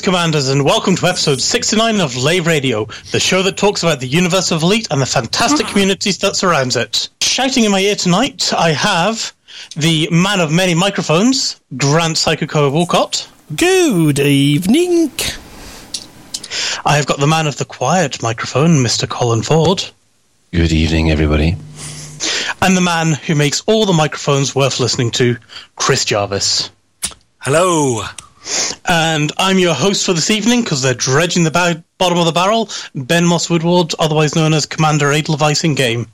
Greetings, Commanders, and welcome to episode 69 of Lave Radio, the show that talks about the universe of Elite and the fantastic ah. communities that surrounds it. Shouting in my ear tonight, I have the man of many microphones, Grant Psychoco Walcott. Good evening. I have got the man of the quiet microphone, Mr. Colin Ford. Good evening, everybody. And the man who makes all the microphones worth listening to, Chris Jarvis. Hello. And I'm your host for this evening because they're dredging the ba- bottom of the barrel, Ben Moss Woodward, otherwise known as Commander Edelweiss in game.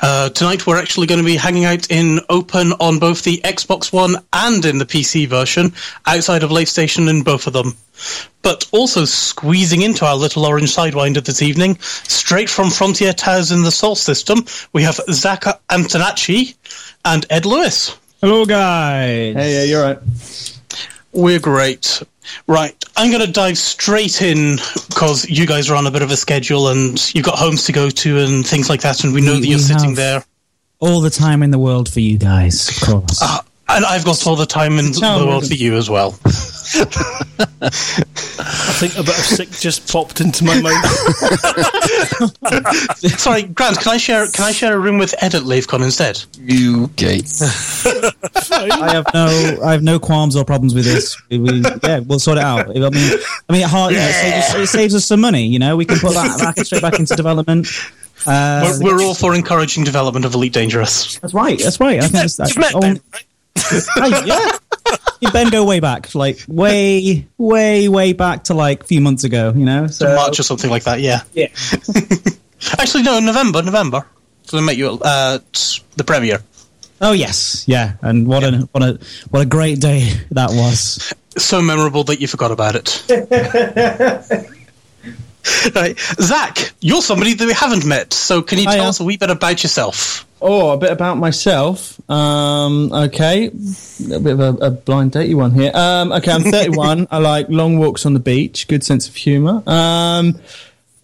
Uh, tonight we're actually going to be hanging out in open on both the Xbox One and in the PC version, outside of Lave Station in both of them. But also squeezing into our little orange sidewinder this evening, straight from Frontier Towers in the Sol system, we have Zach Antonacci and Ed Lewis. Hello, guys. Hey, yeah, you're right. We're great. Right, I'm going to dive straight in because you guys are on a bit of a schedule and you've got homes to go to and things like that, and we know We- that you're sitting there. All the time in the world for you guys, of course. Ah, and I've got all the time in the world for you as well. I think a bit of sick just popped into my mind. Sorry, Grant, can I share? Can I share a room with Ed at LaveCon instead? You gate. I have no, I have no qualms or problems with this. We, we- yeah, we'll sort it out. I mean, I mean, hard, you know, it, saves us, it saves us some money. You know, we can put that back straight back into development. Uh, We're, we're all for encouraging development of Elite Dangerous. that's right. That's right. I think that's, that's You've met Ben, right? Hey, yeah. Me and Ben go way back, like way, way, way back to like a few months ago. You know, so March or something like that, yeah. yeah. Actually, no, November, November. So I met you at uh, the premiere. Oh yes, yeah. And what a what a what a great day that was. so memorable that you forgot about it. right. Zach, you're somebody that we haven't met, so can you tell Hiya. us a wee bit about yourself? Oh, a bit about myself. Um, okay, a bit of a, a blind datey one here. Um, okay, I'm 31. I like long walks on the beach. Good sense of humour. Um,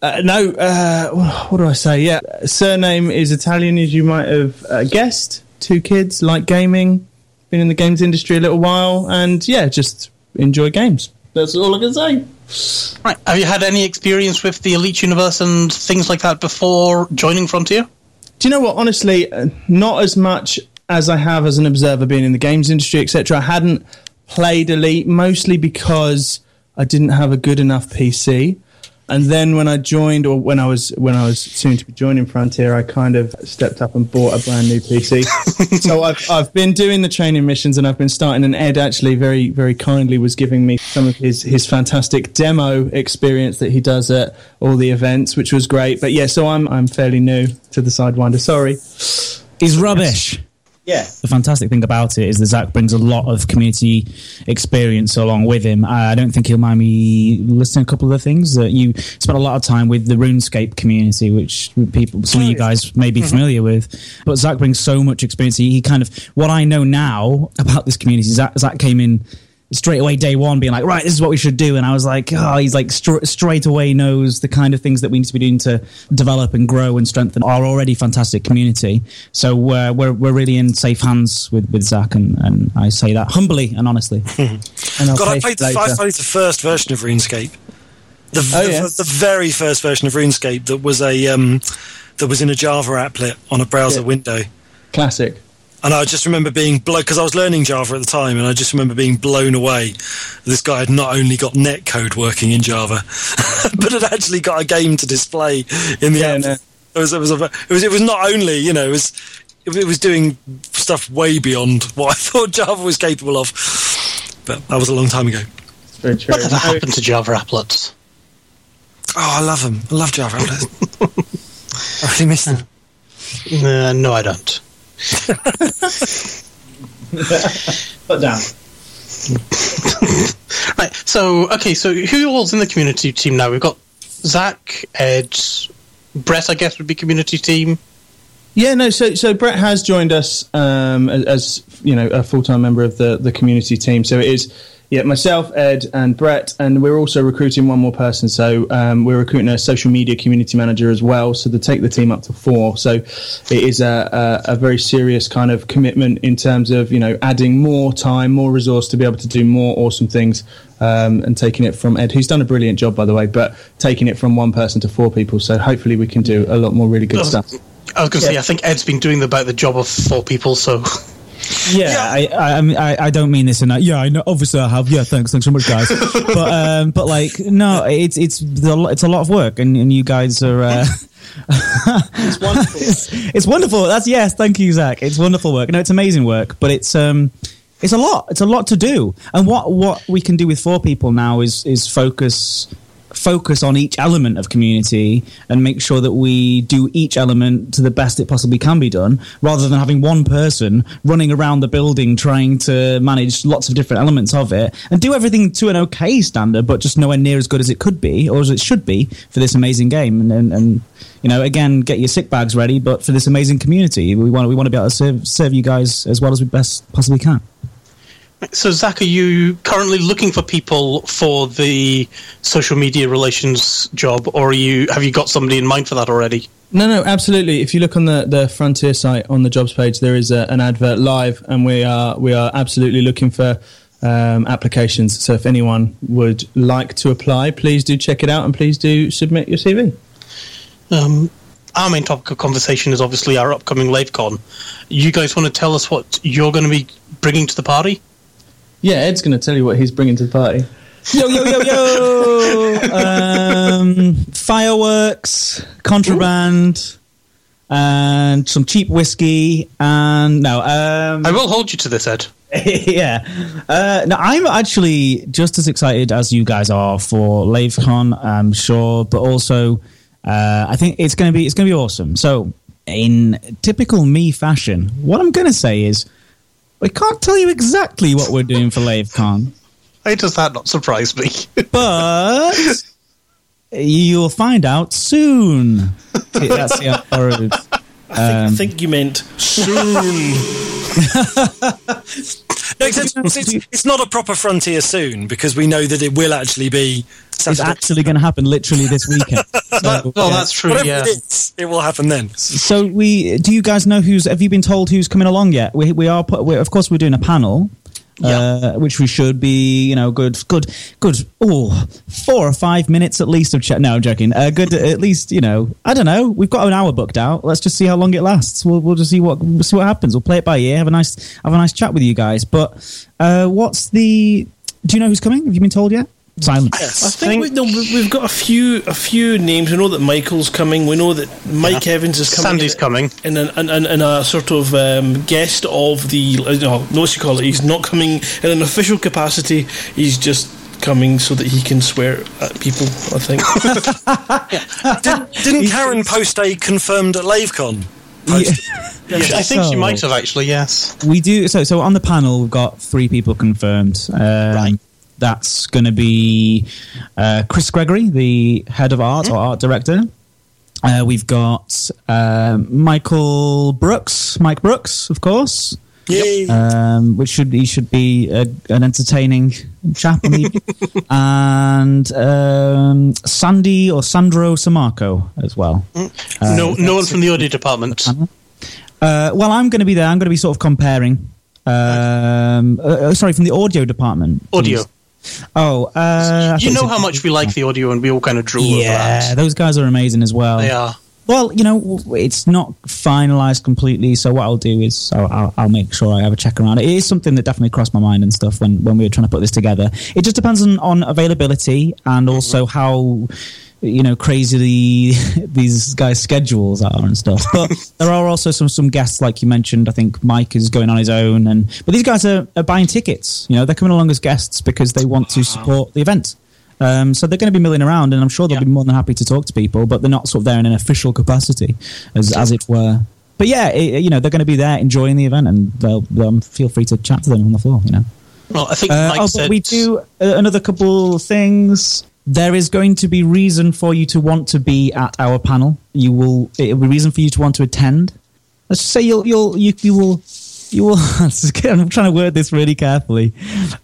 uh, no, uh, what do I say? Yeah, surname is Italian, as you might have uh, guessed. Two kids, like gaming. Been in the games industry a little while, and yeah, just enjoy games. That's all I can say. Right. Have you had any experience with the Elite Universe and things like that before joining Frontier? Do you know what? Honestly, uh, not as much as I have as an observer being in the games industry, etc. I hadn't played Elite mostly because I didn't have a good enough PC. And then when I joined, or when I was when I was soon to be joining Frontier, I kind of stepped up and bought a brand new PC. so I've I've been doing the training missions, and I've been starting. And Ed actually very very kindly was giving me some of his his fantastic demo experience that he does at all the events, which was great. But yeah, so I'm I'm fairly new to the Sidewinder. Sorry. He's rubbish. Yeah. The fantastic thing about it is that Zach brings a lot of community experience along with him. I I don't think he'll mind me listing a couple of the things that you spent a lot of time with the RuneScape community, which people, some of you guys may be mm-hmm. familiar with. But Zach brings so much experience. He, he kind of what I know now about this community. Zach, Zach came in straight away day one being like right this is what we should do and i was like oh he's like str- straight away knows the kind of things that we need to be doing to develop and grow and strengthen our already fantastic community so uh, we're, we're really in safe hands with, with zach and, and i say that humbly and honestly And I'll God, I played the. I played the first version of RuneScape. The, Oh, the, the very first version of RuneScape that was a um, that was in a Java applet on a browser Yeah. window. Classic. And I just remember being blown because I was learning Java at the time, and I just remember being blown away. This guy had not only got netcode working in Java, but had actually got a game to display in the Yeah, app. no. It was it was, a, it was it was not only you know it was it was doing stuff way beyond what I thought Java was capable of. But that was a long time ago. It's very true. Whatever happened to Java applets? Oh, I love them. I love Java applets. I really miss them. Uh, no, I don't. Put down. Right. So, okay. So, who all's in the community team now? We've got Zach, Ed, Brett. I guess would be community team. Yeah, no. So, so Brett has joined us um, as, as you know a full time member of the the community team. So it is yeah myself, Ed, and Brett, and we're also recruiting one more person. So um, we're recruiting a social media community manager as well. So to take the team up to four. So it is a, a, a very serious kind of commitment in terms of you know adding more time, more resource to be able to do more awesome things. Um, and taking it from Ed, who's done a brilliant job, by the way, but taking it from one person to four people. So hopefully we can do a lot more really good stuff. I was going to say, I think Ed's been doing about the job of four people, so Yeah, I, I, I, mean, I, don't mean this in that. Yeah, I know. Obviously, I have. Yeah, thanks, thanks so much, guys. but, um, but like, no, it's it's it's a lot of work, and, and you guys are. Uh, It's wonderful. it's, it's wonderful. That's yes. Thank you, Zach. It's wonderful work. No, it's amazing work, but it's um, it's a lot. It's a lot to do. And what what we can do with four people now is is focus focus on each element of community and make sure that we do each element to the best it possibly can be done rather than having one person running around the building trying to manage lots of different elements of it and do everything to an okay standard but just nowhere near as good as it could be or as it should be for this amazing game. And, and, and you know again get your sick bags ready but for this amazing community we want we want to be able to serve, serve you guys as well as we best possibly can So, Zach, are you currently looking for people for the social media relations job, or are you have you got somebody in mind for that already? No, no, absolutely. If you look on the, the Frontier site on the jobs page, there is a, an advert live, and we are we are absolutely looking for um, applications. So if anyone would like to apply, please do check it out, and please do submit your CV. Um, our main topic of conversation is obviously our upcoming LaveCon. You guys want to tell us what you're going to be bringing to the party? Yeah, Ed's going to tell you what he's bringing to the party. Yo, yo, yo, yo! um, fireworks, contraband, and some cheap whiskey, and no, um, I will hold you to this, Ed. yeah. Uh, no, I'm actually just as excited as you guys are for LaveCon, I'm sure, but also uh, I think it's going to be it's going to be awesome. So, in typical me fashion, what I'm going to say is we can't tell you exactly what we're doing for LaveCon, Why does that not surprise me? but you'll find out soon. That's the. I think, I think you meant soon. No, it's, it's, it's not a proper frontier soon because we know that it will actually be. It's actually going to happen literally this weekend. So, well, yeah. that's true. Whatever Yeah. it is, it will happen then. So we do you guys know who's have you been told who's coming along yet? We we are put, we're, of course we're doing a panel. Uh, which we should be, you know, good, good, good. Oh, four or five minutes at least of chat. No, I'm joking. Uh, good, at least, you know. I don't know. We've got an hour booked out. Let's just see how long it lasts. We'll, we'll just see what we'll see what happens. We'll play it by ear. Have a nice, have a nice chat with you guys. But uh, what's the? Do you know who's coming? Have you been told yet? Silence. I think, we, no, we- we've got a few a few names. We know that Michael's coming. We know that Mike Evans is coming. Sandy's coming. in a, in, in, in a sort of um, guest of the uh, no, no, what you call it. He's not coming in an official capacity. He's just coming so that he can swear at people. I think. Did, didn't Karen post a confirmed at LaveCon? I think she might have actually. Yes. We do so. So on the panel, we've got three people confirmed. Um, Right. That's going to be uh, Chris Gregory, the head of art or art director. Uh, we've got um Michael Brookes, Mike Brookes, of course. Yay. Um, which should he should be a, an entertaining chap, I and um, Sandy or Sandro Sammarco as well. no, no one from the audio department. Uh, well, I'm going to be there. I'm going to be sort of comparing. Um, uh, uh, sorry, from the audio department. Audio. Oh, uh, You know how much we like the audio, and we all kind of drool over that. Yeah, those guys are amazing as well. They are. Well, you know, it's not finalized completely. So what I'll do is I'll, I'll, I'll make sure I have a check around. It is something that definitely crossed my mind and stuff when, when we were trying to put this together. It just depends on, on availability and also how you know crazy the, these guys' schedules are and stuff. But there are also some some guests like you mentioned. I think Mike is going on his own, and but these guys are, are buying tickets. You know, they're coming along as guests because they want to support the event. Um, so they're going to be milling around, and I'm sure they'll Yeah. be more than happy to talk to people, but they're not sort of there in an official capacity, as as it were. But yeah, it, you know, they're going to be there enjoying the event, and they'll um, feel free to chat to them on the floor. You know. Well, I think Uh, oh, said but we do uh, another couple things. There is going to be reason for you to want to be at our panel. You will. It will be reason for you to want to attend. Let's just say you'll you'll you, you will You will. I'm trying to word this really carefully.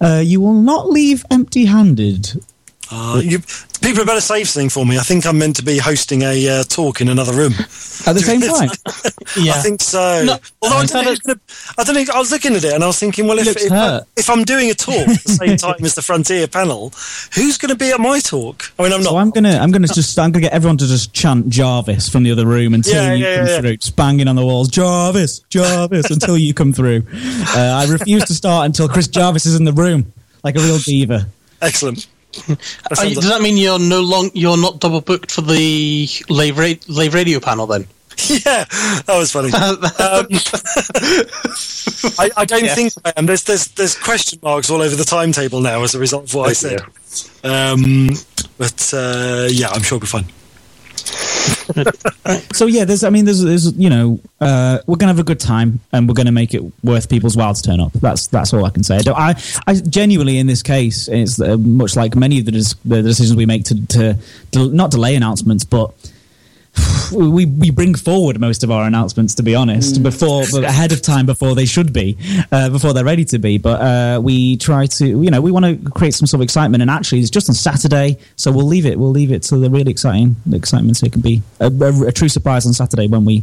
Uh, you will not leave empty-handed. Uh, you, people had better save something for me. I think I'm meant to be hosting a uh, talk in another room. At the same time, Yeah. I think so. No, Although I, I don't know, thought I don't know. I was looking at it and I was thinking, well, if, if, I, if, I'm doing a talk at the same time as the Frontier panel, who's going to be at my talk? I mean, I'm so not. So I'm gonna, I'm gonna just, I'm gonna get everyone to just chant Jarvis from the other room until Yeah, you yeah, come yeah. through, just banging on the walls, Jarvis, Jarvis, until you come through. Uh, I refuse to start until Chris Jarvis is in the room, like a real diva. Excellent. That you- does that mean you're no long you're not double booked for the live, ra- live radio panel then? yeah, that was funny. Um, I, I don't Yes. think I am. There's, there's there's question marks all over the timetable now as a result of what I said. Um, but uh, yeah, I'm sure it'll be fine. So yeah, there's, I mean, there's, there's, you know, uh, we're gonna have a good time, and we're gonna make it worth people's while to turn up. That's that's all I can say. I, I genuinely, in this case, it's uh, much like many of the, des- the decisions we make to, to, to not delay announcements, but we we bring forward most of our announcements to be honest before ahead of time before they should be uh, before they're ready to be but uh, we try to you know we want to create some sort of excitement and actually it's just on Saturday so we'll leave it we'll leave it to the really exciting the excitement so it can be a, a, a true surprise on Saturday when we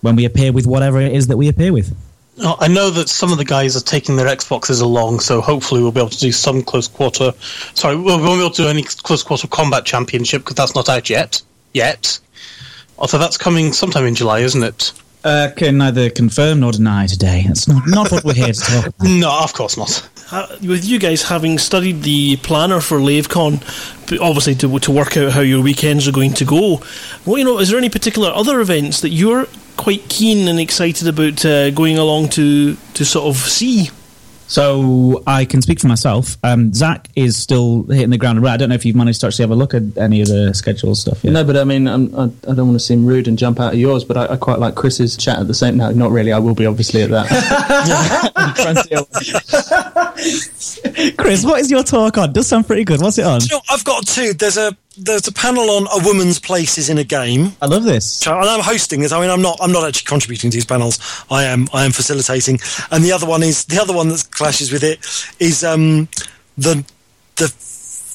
when we appear with whatever it is that we appear with Oh, I know that some of the guys are taking their Xboxes along, so hopefully we'll be able to do some close quarter. Sorry, we won't be able to do any close quarter combat championship because that's not out yet. Yet. Although that's coming sometime in July, isn't it? uh, can neither confirm nor deny today that's not, not what we're here to talk about No, of course not. Uh, with you guys having studied the planner for LaveCon, but obviously to, to work out how your weekends are going to go, well, you know, is there any particular other events that you're quite keen and excited about uh, going along to to sort of see? So I can speak for myself. Um, Zach is still hitting the ground running. I don't know if you've managed to actually have a look at any of the schedule stuff yet. No, but I mean, I'm, I, I don't want to seem rude and jump out of yours, but I, I quite like Chris's chat at the same. No, not really. I will be obviously at that. Chris, what is your talk on? Does sound pretty good. What's it on? You know, I've got two. There's a there's a panel on a woman's places in a game. I love this. And I'm hosting this. I mean, I'm not. I'm not actually contributing to these panels. I am. I am facilitating. And the other one is the other one that clashes with it is um, the the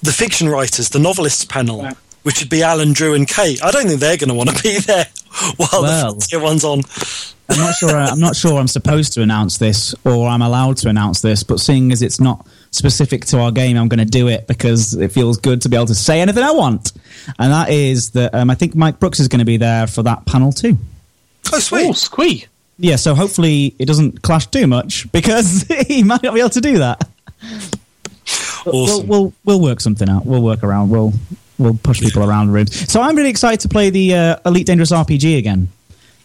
the fiction writers, the novelists panel, which would be Alan, Drew, and Kate. I don't think they're going to want to be there while Well. the frontier one's on. I'm not sure. I'm not sure. I'm supposed to announce this, or I'm allowed to announce this. But seeing as it's not specific to our game, I'm going to do it because it feels good to be able to say anything I want. And that is that um, I think Mike Brookes is going to be there for that panel too. Oh, sweet. Oh, squee. Yeah, so hopefully it doesn't clash too much because he might not be able to do that. Awesome. We'll, we'll we'll work something out. We'll work around. We'll we'll push people around the room. So I'm really excited to play the uh, Elite Dangerous RPG again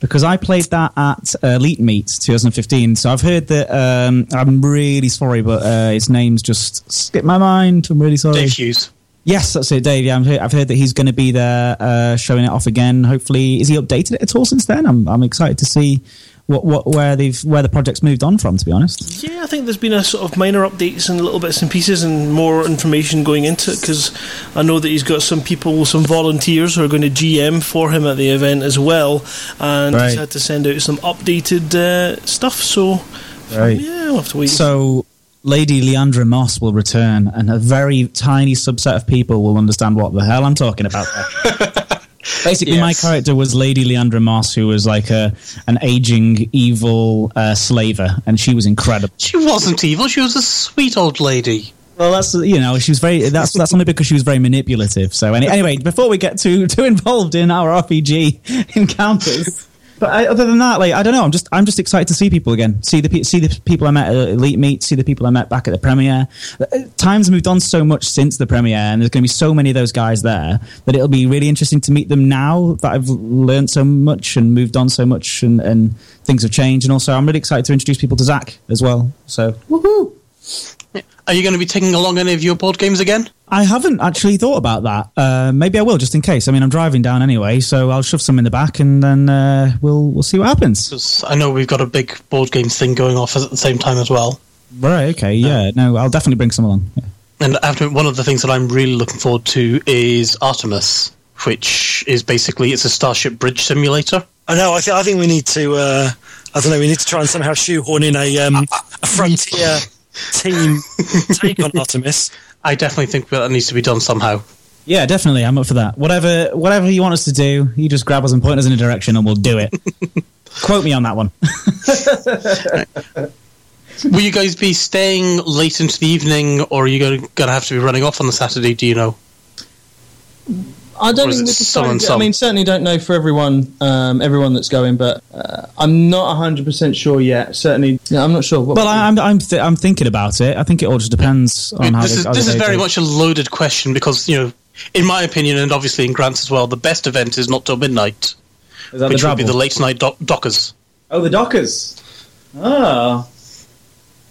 because I played that at Elite Meet 2015. So I've heard that. Um, I'm really sorry, but uh, his name's just skipped my mind. I'm really sorry. Dave Hughes. Yes, that's it, Dave. Yeah, I've heard, I've heard that he's going to be there, uh, showing it off again. Hopefully, is he updated it at all since then? I'm I'm excited to see what, what where they've where the project's moved on from. To be honest, Yeah, I think there's been a sort of minor updates and little bits and pieces and more information going into it because I know that he's got some people, some volunteers who are going to GM for him at the event as well, and Right. he's had to send out some updated uh, stuff. So Right. yeah, we'll have to wait. so Lady Leandra Moss will return, and a very tiny subset of people will understand what the hell I'm talking about. Basically, my character was Lady Leandra Moss, who was like a an aging evil uh, slaver, and she was incredible. She wasn't evil. She was a sweet old lady. Well, that's you know she was very that's that's only because she was very manipulative. So any, anyway, before we get too too involved in our RPG encounters, but I, other than that, like I don't know, I'm just I'm just excited to see people again, see the see the people I met at Elite Meet, see the people I met back at the premiere. Uh, Times moved on so much since the premiere, and there's going to be so many of those guys there that it'll be really interesting to meet them now that I've learned so much and moved on so much, and, and things have changed. And also, I'm really excited to introduce people to Zach as well. So woohoo! Are you going to be taking along any of your board games again? I haven't actually thought about that. Uh, maybe I will, just in case. I mean, I'm driving down anyway, so I'll shove some in the back, and then uh, we'll we'll see what happens. Because I know we've got a big board games thing going off at the same time as well. Right? Okay. Yeah. No, I'll definitely bring some along. Yeah. And after one of the things that I'm really looking forward to is Artemis, which is basically it's a starship bridge simulator. I know. I, th- I think we need to. Uh, I don't know. We need to try and somehow shoehorn in a, um, a frontier team take on Artemis. I definitely think that needs to be done somehow. Yeah, definitely. I'm up for that. Whatever, whatever you want us to do, you just grab us and point us in a direction, and we'll do it. Quote me on that one. Will you guys be staying late into the evening, or are you going to have to be running off on the Saturday? Do you know? I don't think it we some decided. and. I mean, certainly don't know for everyone, um, everyone that's going, but uh, I'm not 100 percent sure yet. Certainly, yeah, I'm not sure. What Well, I, I'm, I'm, th- I'm thinking about it. I think it all just depends on how. this the- is how this is very goes. much a loaded question because you know, in my opinion, and obviously in Grant's as well, the best event is not till midnight, Is that which the will be the late night doc- Dockers. Oh, the Dockers. Oh.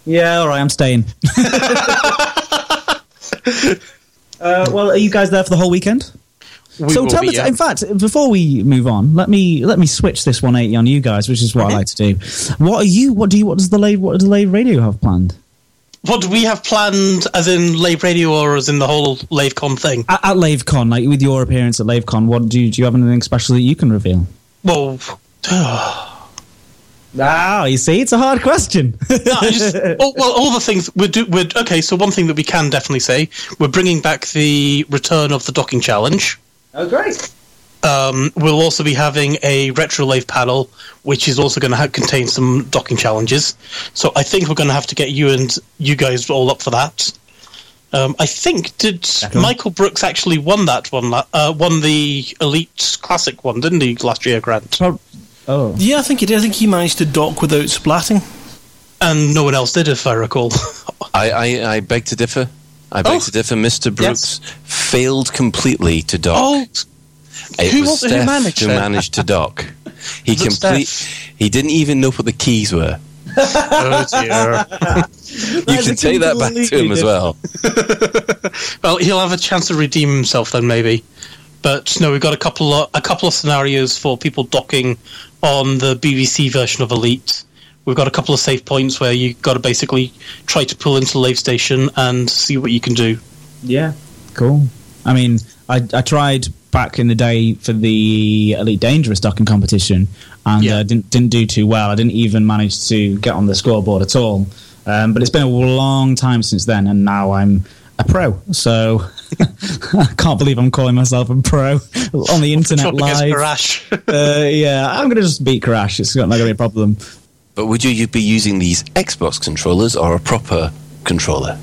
Yeah, all right, I'm staying. uh, well, are you guys there for the whole weekend? We so tell yeah. in fact, before we move on, let me let me switch this 180 on you guys, which is what I like to do. What are you? What do you? What does the Lave? What does Lave Radio have planned What do we have planned, as in Lave Radio, or as in the whole LaveCon thing? at, at LaveCon? Like with your appearance at LaveCon, what do you do? You have anything special that you can reveal? Well, Ah, you see, it's a hard question. No, just, oh, well, all the things we're do. We're, okay, so one thing that we can definitely say, we're bringing back the return of the docking challenge. Oh, great! Um, we'll also be having a retro lave panel, which is also going to ha- contain some docking challenges. So I think we're going to have to get you and you guys all up for that. Um, I think did Definitely. Michael Brookes actually won that one? la- Uh, won the Elite Classic one, didn't he, last year, Grant? Oh, Yeah, I think he did. I think he managed to dock without splatting. And no one else did, if I recall. I, I, I beg to differ. I beg Oh. to differ. Mr. Brookes failed completely to dock. oh, it who was was it who Steph managed who managed to dock. He Was it complete. He didn't even know what the keys were. oh dear. You can take that back to him as well. Well, he'll have a chance to redeem himself then, maybe. But no, we've got a couple of, a couple of scenarios for people docking on the BBC version of Elite. We've got a couple of save points where you've got to basically try to pull into the lave station and see what you can do. Yeah, cool. I mean, I, I tried back in the day for the Elite Dangerous docking competition, and Yeah. uh, didn't didn't do too well. I didn't even manage to get on the scoreboard at all. Um, but it's been a long time since then, and now I'm a pro. So I can't believe I'm calling myself a pro on the internet Up against live. Crash. Uh, yeah, I'm going to just beat Crash. It's not going to be a problem. But would you, you be using these Xbox controllers or a proper controller?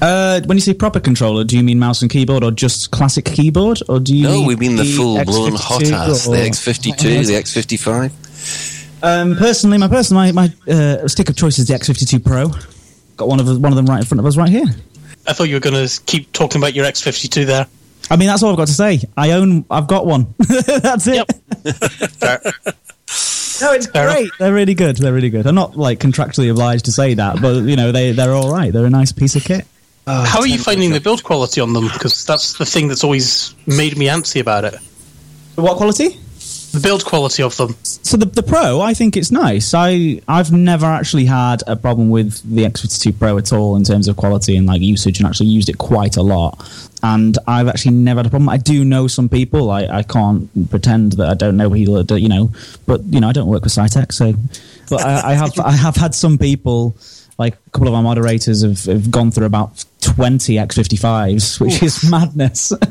Uh, when you say proper controller, do you mean mouse and keyboard, or just classic keyboard, or do you? No, mean we mean the full blown HOTAS, the X52, the X55. Um, personally, my personal my, my uh, stick of choice is the X52 Pro. Got one of one of them right in front of us right here. I thought you were going to keep talking about your X52 there. I mean, that's all I've got to say. I own. I've got one. that's it. Fair. No, it's Fair great. They're really good. They're really good. I'm not like contractually obliged to say that, but you know, they they're all right. They're a nice piece of kit. Oh, How are you finding the build quality on them? Because that's the thing that's always made me antsy about it. What quality? The build quality of them. So the the Pro, I think it's nice. I I've never actually had a problem with the X52 Pro at all in terms of quality and like usage, and actually used it quite a lot. And I've actually never had a problem. I do know some people. I, I can't pretend that I don't know people. That, you know, but you know, I don't work with Saitek, so. But I, I have I have had some people. Like a couple of our moderators have, have gone through about twenty X55s, which is madness.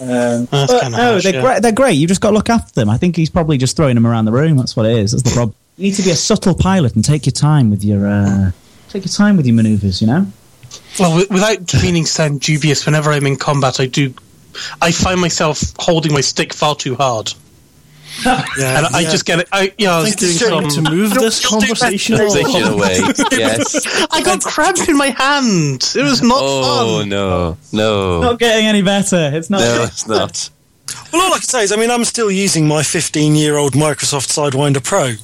Um, but no, harsh, they're yeah. great. They're great. You just got to look after them. I think he's probably just throwing them around the room. That's what it is. That's the problem. You need to be a subtle pilot and take your time with your uh, take your time with your maneuvers. You know. Well, wi- without meaning to sound dubious, whenever I'm in combat, I do. I find myself holding my stick far too hard, Yeah, and I yeah. just get it. I, yeah, I I was think doing it's some. to move this conversation better. Take it along. away. yes. I got cramp in my hand. It was not Oh, fun. no. No. Not getting any better. It's not. No, it's not. Well, all I can say is, I mean, I'm still using my 15 year old Microsoft Sidewinder Pro,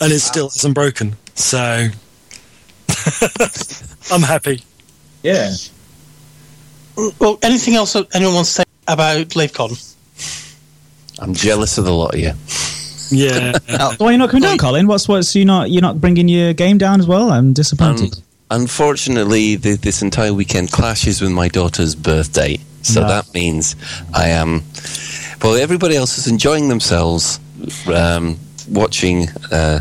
and it still hasn't broken. So I'm happy. Yeah. Well, anything else that anyone wants to say about LaveCon? I'm jealous of the lot of you. Yeah. Why are you not coming down, Colin? What's what's you not you're not bringing your game down as well? I'm disappointed. Um, unfortunately, th this entire weekend clashes with my daughter's birthday. So No. that means I am. Well, everybody else is enjoying themselves, um, watching uh,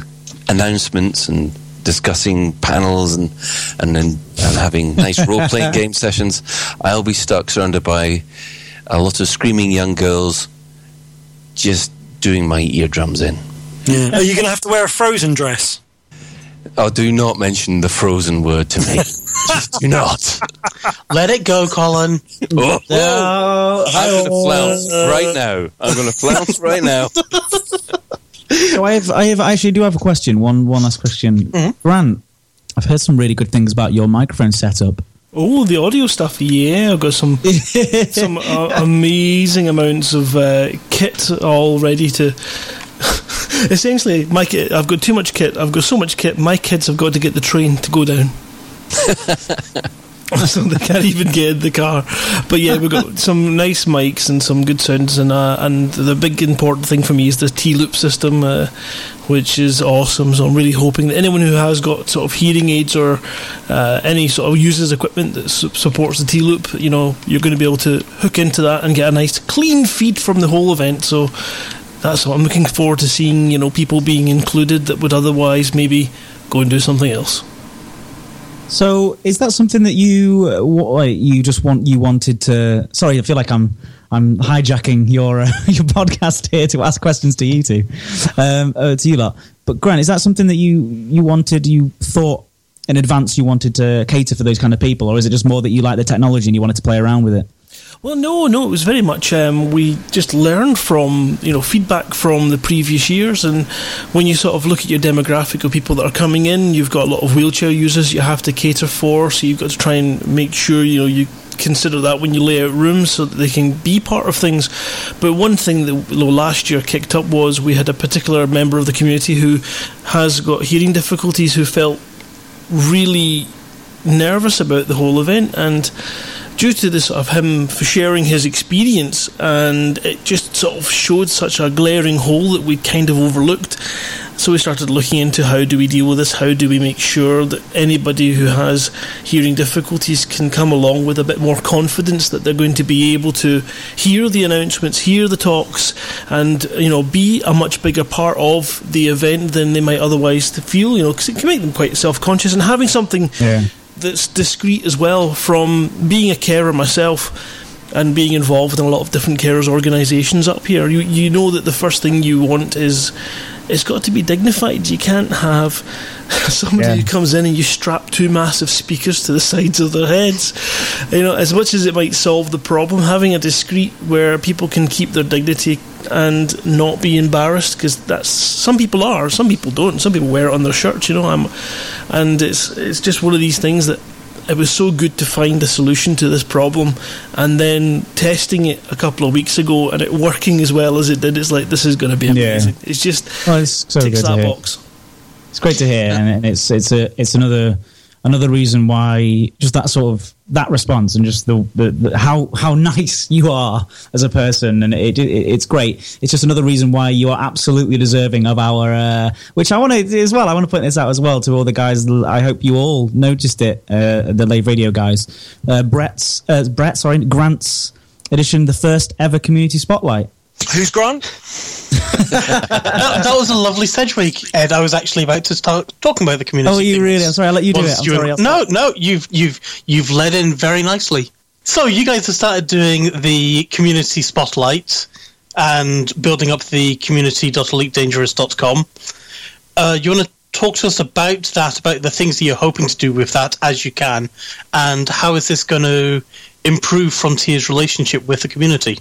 announcements and discussing panels and and and, and having nice role playing game sessions, I'll be stuck surrounded by a lot of screaming young girls, just doing my eardrums in. Yeah. Are you going to have to wear a frozen dress? Oh, do not mention the frozen word to me. just do not. Let it go, Colin. Oh, Oh, I'm going to flounce right now. I'm going to flounce right now. So I have, I have, I actually do have a question. One, one last question. Grant, I've heard some really good things about your microphone setup. Oh, the audio stuff. Yeah, I've got some some uh, amazing amounts of uh, kit all ready to. Essentially, my kit. I've got too much kit. I've got so much kit. My kids have got to get the train to go down. so they can't even get in the car. But yeah, we've got some nice mics and some good sounds, and uh, and the big important thing for me is the T loop system, uh, which is awesome. So I'm really hoping that anyone who has got sort of hearing aids or uh, any sort of uses equipment that su- supports the T loop, you know, you're going to be able to hook into that and get a nice clean feed from the whole event. So that's what I'm looking forward to seeing. You know, people being included that would otherwise maybe go and do something else. So is that something that you, you just want, you wanted to? Sorry, I feel like I'm, I'm hijacking your uh, your podcast here to ask questions to you two, um, uh, to you lot. But Grant, is that something that you you wanted, you thought in advance you wanted to cater for those kind of people, or is it just more that you like the technology and you wanted to play around with it? Well, no, no. It was very much um, we just learned from you know feedback from the previous years, and when you sort of look at your demographic of people that are coming in, you've got a lot of wheelchair users you have to cater for, so you've got to try and make sure you know you consider that when you lay out rooms so that they can be part of things. But one thing that last year kicked up was we had a particular member of the community who has got hearing difficulties who felt really nervous about the whole event and due to this of him for sharing his experience and it just sort of showed such a glaring hole that we'd kind of overlooked so we started looking into how do we deal with this how do we make sure that anybody who has hearing difficulties can come along with a bit more confidence that they're going to be able to hear the announcements hear the talks and you know be a much bigger part of the event than they might otherwise feel you know because it can make them quite self-conscious and having something Yeah. That's discreet as well from being a carer myself and being involved in a lot of different carers organisations up here. You you know that the first thing you want is it's got to be dignified. You can't have somebody Yeah. who comes in and you strap two massive speakers to the sides of their heads. You know as much as it might solve the problem having a discreet where people can keep their dignity and not be embarrassed because that's some people are some people don't. Some people wear it on their shirts you know I'm, and it's it's just one of these things that it was so good to find a solution to this problem and then testing it a couple of weeks ago and it working as well as it did it's like this is going to be Yeah. amazing. It's just Well, it's so ticks good that box. It's great to hear, and it's it's a it's another another reason why just that sort of that response and just the, the, the how how nice you are as a person, and it, it it's great. It's just another reason why you are absolutely deserving of our. Uh, which I want to as well. I want to point this out as well to all the guys. I hope you all noticed it. Uh, the Lave Radio guys, uh, Brett's uh, Brett, sorry, Grant's edition, the first ever community spotlight. Who's Grant? that, that was a lovely segue, Ed. I was actually about to start talking about the community. Oh, you really? I'm sorry. I'll let you do it. I'm you- sorry. No, no, you've you've you've led in very nicely. So you guys have started doing the community spotlight and building up the community.elitedangerous.com. Uh, you want to talk to us about that, about the things that you're hoping to do with that as you can, and how is this going to improve Frontier's relationship with the community?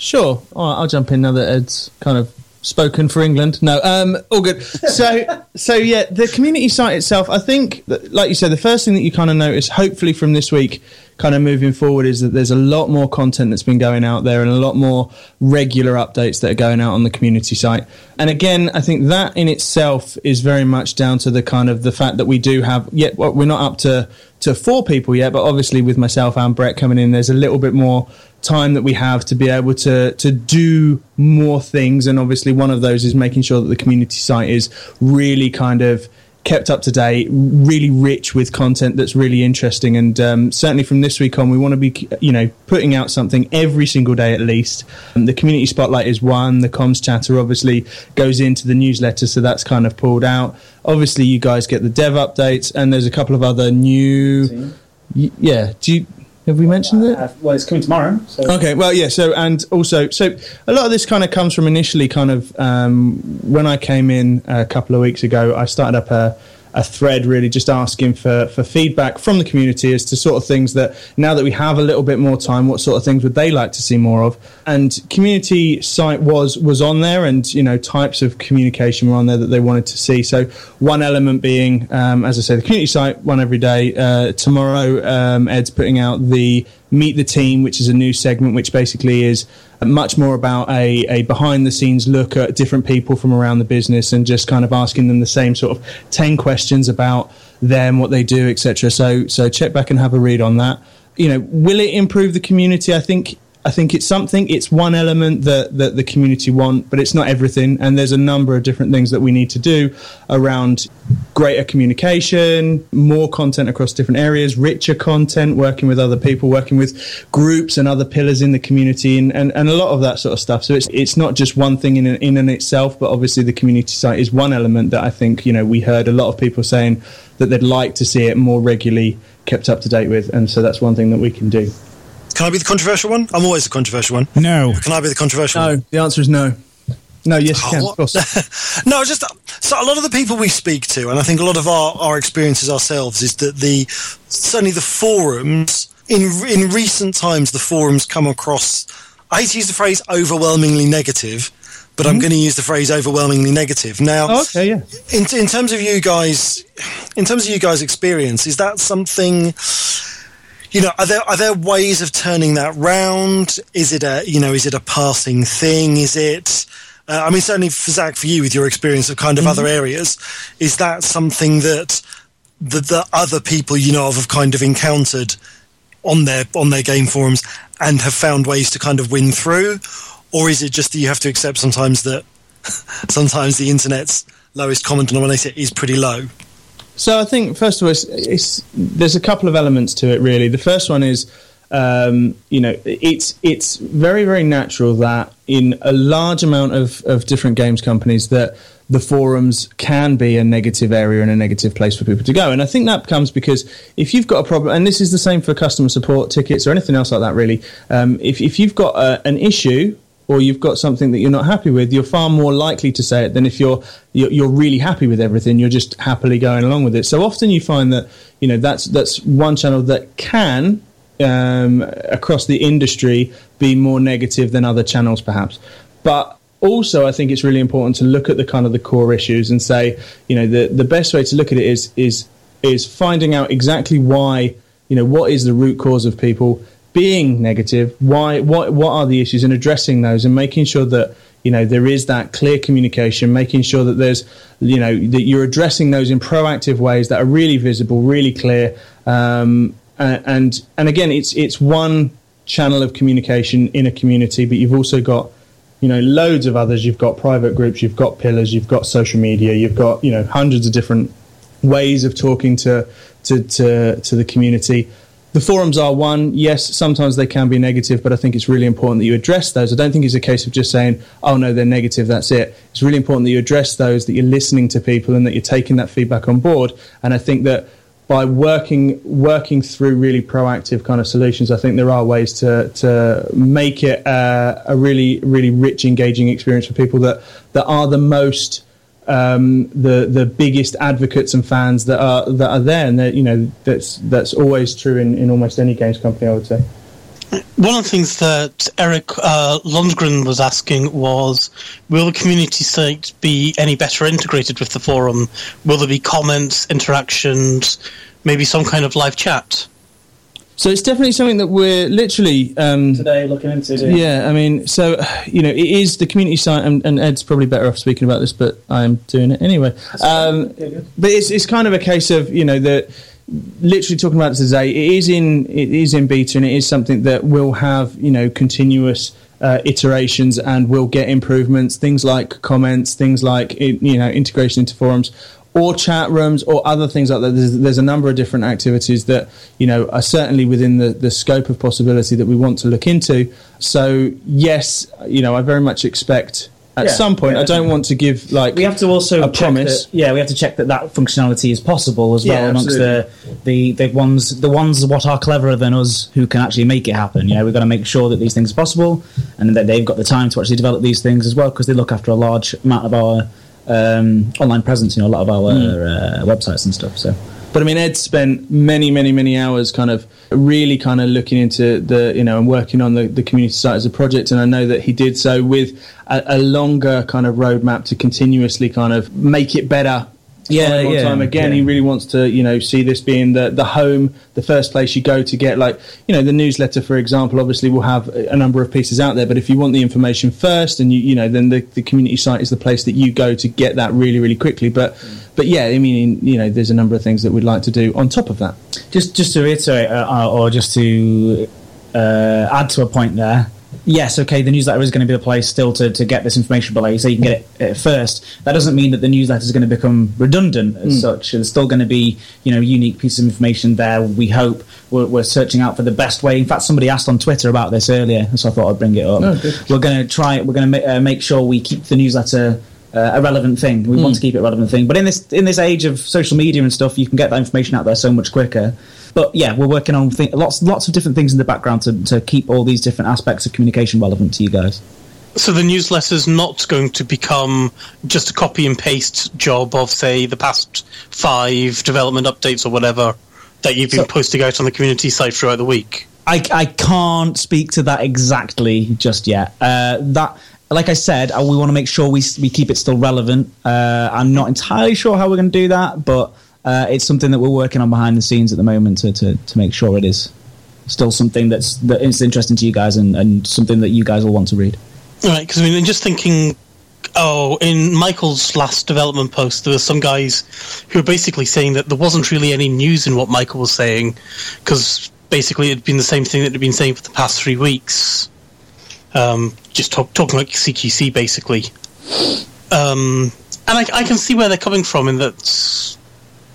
Sure. All right, I'll jump in now that Ed's kind of spoken for England. No, um, all good. So, so yeah, the community site itself. I think, that, like you said, the first thing that you kind of notice, hopefully from this week, kind of moving forward, is that there's a lot more content that's been going out there and a lot more regular updates that are going out on the community site. And again, I think that in itself is very much down to the kind of the fact that we do have. Yet we're not up to to four people yet, but obviously with myself and Brett coming in, there's a little bit more time that we have to be able to to do more things and obviously one of those is making sure that the community site is really kind of kept up to date, really rich with content that's really interesting. And um, certainly from this week on, we want to be, you know, putting out something every single day at least. Um, the community spotlight is one. The comms chatter obviously goes into the newsletter, so that's kind of pulled out. Obviously, you guys get the dev updates, and there's a couple of other new. Yeah, do you have we mentioned it? Uh, well, it's coming tomorrow. So. Okay, well, yeah. So, and also, so a lot of this kind of comes from initially, kind of um, when I came in a couple of weeks ago, I started up a, a thread really just asking for, for feedback from the community as to sort of things that now that we have a little bit more time, what sort of things would they like to see more of? And community site was was on there, and you know types of communication were on there that they wanted to see. So one element being, um, as I say, the community site one every day. Uh, tomorrow, um, Ed's putting out the Meet the Team, which is a new segment, which basically is much more about a, a behind the scenes look at different people from around the business and just kind of asking them the same sort of 10 questions about them, what they do, etc. So, so check back and have a read on that. You know, will it improve the community? I think I think it's something. It's one element that, that the community want, but it's not everything. And there's a number of different things that we need to do around greater communication, more content across different areas, richer content, working with other people, working with groups and other pillars in the community, and, and, and a lot of that sort of stuff. So it's it's not just one thing in in and itself, but obviously the community site is one element that I think you know we heard a lot of people saying that they'd like to see it more regularly kept up to date with, and so that's one thing that we can do. Can I be the controversial one? I'm always the controversial one. No. Can I be the controversial No, one? the answer is no. No, yes, you can. Of oh, course. no, just so a lot of the people we speak to, and I think a lot of our, our experiences ourselves, is that the certainly the forums in in recent times, the forums come across. I hate to use the phrase overwhelmingly negative, but I'm mm-hmm. going to use the phrase overwhelmingly negative. Now, Oh, okay, yeah. in, in terms of you guys, in terms of you guys' experience, is that something? You know, are there are there ways of turning that round? Is it a you know is it a passing thing? Is it? Uh, I mean, certainly for Zach, for you with your experience of kind of other areas, is that something that the, the other people you know of have kind of encountered on their on their game forums and have found ways to kind of win through, or is it just that you have to accept sometimes that sometimes the internet's lowest common denominator is pretty low? So I think first of all, it's, it's, there's a couple of elements to it. Really, the first one is, um, you know, it's it's very very natural that in a large amount of, of different games companies that the forums can be a negative area and a negative place for people to go. And I think that comes because if you've got a problem, and this is the same for customer support tickets or anything else like that, really. Um, if if you've got a, an issue or you've got something that you're not happy with, you're far more likely to say it than if you're you're, really happy with everything. You're just happily going along with it. So often you find that you know that's that's one channel that can um, across the industry be more negative than other channels, perhaps. But also, I think it's really important to look at the kind of the core issues and say, you know, the the best way to look at it is is is finding out exactly why, you know, what is the root cause of people being negative, why, what, what are the issues, and addressing those, and making sure that you know there is that clear communication, making sure that there's, you know, that you're addressing those in proactive ways that are really visible, really clear, um, and, and again, it's it's one channel of communication in a community, but you've also got you know loads of others. You've got private groups you've got pillars you've got social media you've got you know hundreds of different ways of talking to to to, to the community the forums are one. Yes sometimes they can be negative but i think it's really important that you address those. I don't think it's a case of just saying oh no they're negative that's it. It's really important that you address those that you're listening to people and that you're taking that feedback on board. And i think that by working working through really proactive kind of solutions, I think there are ways to to make it uh, a really really rich, engaging experience for people that that are the most um, the the biggest advocates and fans that are that are there, and that you know that's that's always true in, in almost any games company, I would say. One of the things that Eric uh, Lundgren was asking was, will the community site be any better integrated with the forum? Will there be comments, interactions, maybe some kind of live chat? So it's definitely something that we're literally um, Today, looking into. Yeah, I mean, so you know, it is the community site, and, and Ed's probably better off speaking about this, but I'm doing it anyway. Um, Yeah, but it's it's kind of a case of you know that literally talking about today. It is in it is in beta, and it is something that will have you know continuous. Uh, iterations and will get improvements. Things like comments, things like you know integration into forums. Or chat rooms or other things like that. There's, there's a number of different activities that you know are certainly within the, the scope of possibility that we want to look into. So yes, you know I very much expect at Yeah, some point. yeah, I don't want to give like we have to also a promise. That, yeah, we have to check that that functionality is possible as well Yeah, amongst the, the the ones the ones what are cleverer than us who can actually make it happen. Yeah, we've got to make sure that these things are possible and that they've got the time to actually develop these things as well because they look after a large amount of our um, online presence. You know, a lot of our uh, websites and stuff. So. But I mean, Ed spent many, many, many hours kind of really kind of looking into the, you know, and working on the, the community site as a project. And I know that he did so with a, a longer kind of roadmap to continuously kind of make it better. Yeah, yeah, time again. yeah. He really wants to, you know, see this being the, the home, the first place you go to get, like, you know, the newsletter, for example, obviously will have a number of pieces out there. But if you want the information first, and you, you know, then the, the community site is the place that you go to get that really, really quickly. But, but yeah, I mean, you know, there's a number of things that we'd like to do on top of that. Just just to reiterate, uh, or just to uh, add to a point there. Yes, okay, the newsletter is going to be the place still to, to get this information, but like you say, you can get it first. That doesn't mean that the newsletter is going to become redundant as such. There's still going to be, you know, unique pieces of information there. We hope we're, we're searching out for the best way. In fact, somebody asked on Twitter about this earlier, so I thought I'd bring it up. we're going to try. We're going to ma- uh, make sure we keep the newsletter uh, a relevant thing. We want to keep it a relevant thing. But in this in this age of social media and stuff, you can get that information out there so much quicker. But yeah, we're working on th- lots lots of different things in the background to, to keep all these different aspects of communication relevant to you guys. So the newsletter's not going to become just a copy and paste job of, say, the past five development updates or whatever that you've been So- posting out on the community site throughout the week. I, I can't speak to that exactly just yet. Uh, that, like I said, uh, we want to make sure we we keep it still relevant. Uh, I'm not entirely sure how we're going to do that, but uh, it's something that we're working on behind the scenes at the moment to, to, to make sure it is still something that's that is interesting to you guys and, and something that you guys will want to read. Right, because I mean, just thinking. Oh, in Michael's last development post, there were some guys who were basically saying that there wasn't really any news in what Michael was saying, because basically it'd been the same thing that it'd been saying for the past three weeks. Um, just talk, talking like CQC, basically. Um, and I, I can see where they're coming from in that,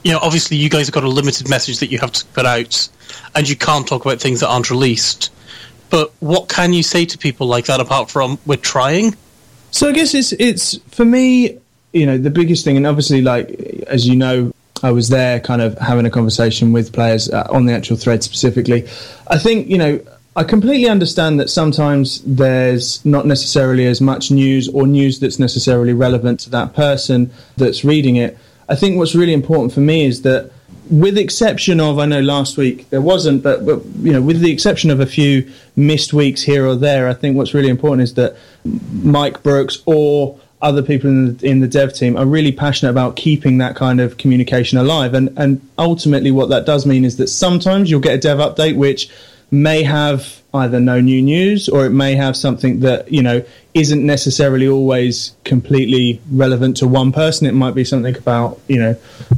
you know, obviously you guys have got a limited message that you have to put out, and you can't talk about things that aren't released. But what can you say to people like that apart from we're trying? So I guess it's it's for me, you know, the biggest thing, and obviously, like as you know, I was there, kind of having a conversation with players uh, on the actual thread specifically. I think you know. I completely understand that sometimes there's not necessarily as much news or news that's necessarily relevant to that person that's reading it. I think what's really important for me is that, with exception of, I know last week there wasn't, but, but you know, with the exception of a few missed weeks here or there, I think what's really important is that Mike Brookes or other people in the, in the dev team are really passionate about keeping that kind of communication alive. And, and ultimately, what that does mean is that sometimes you'll get a dev update which may have either no new news or it may have something that you know isn't necessarily always completely relevant to one person. It might be something about you know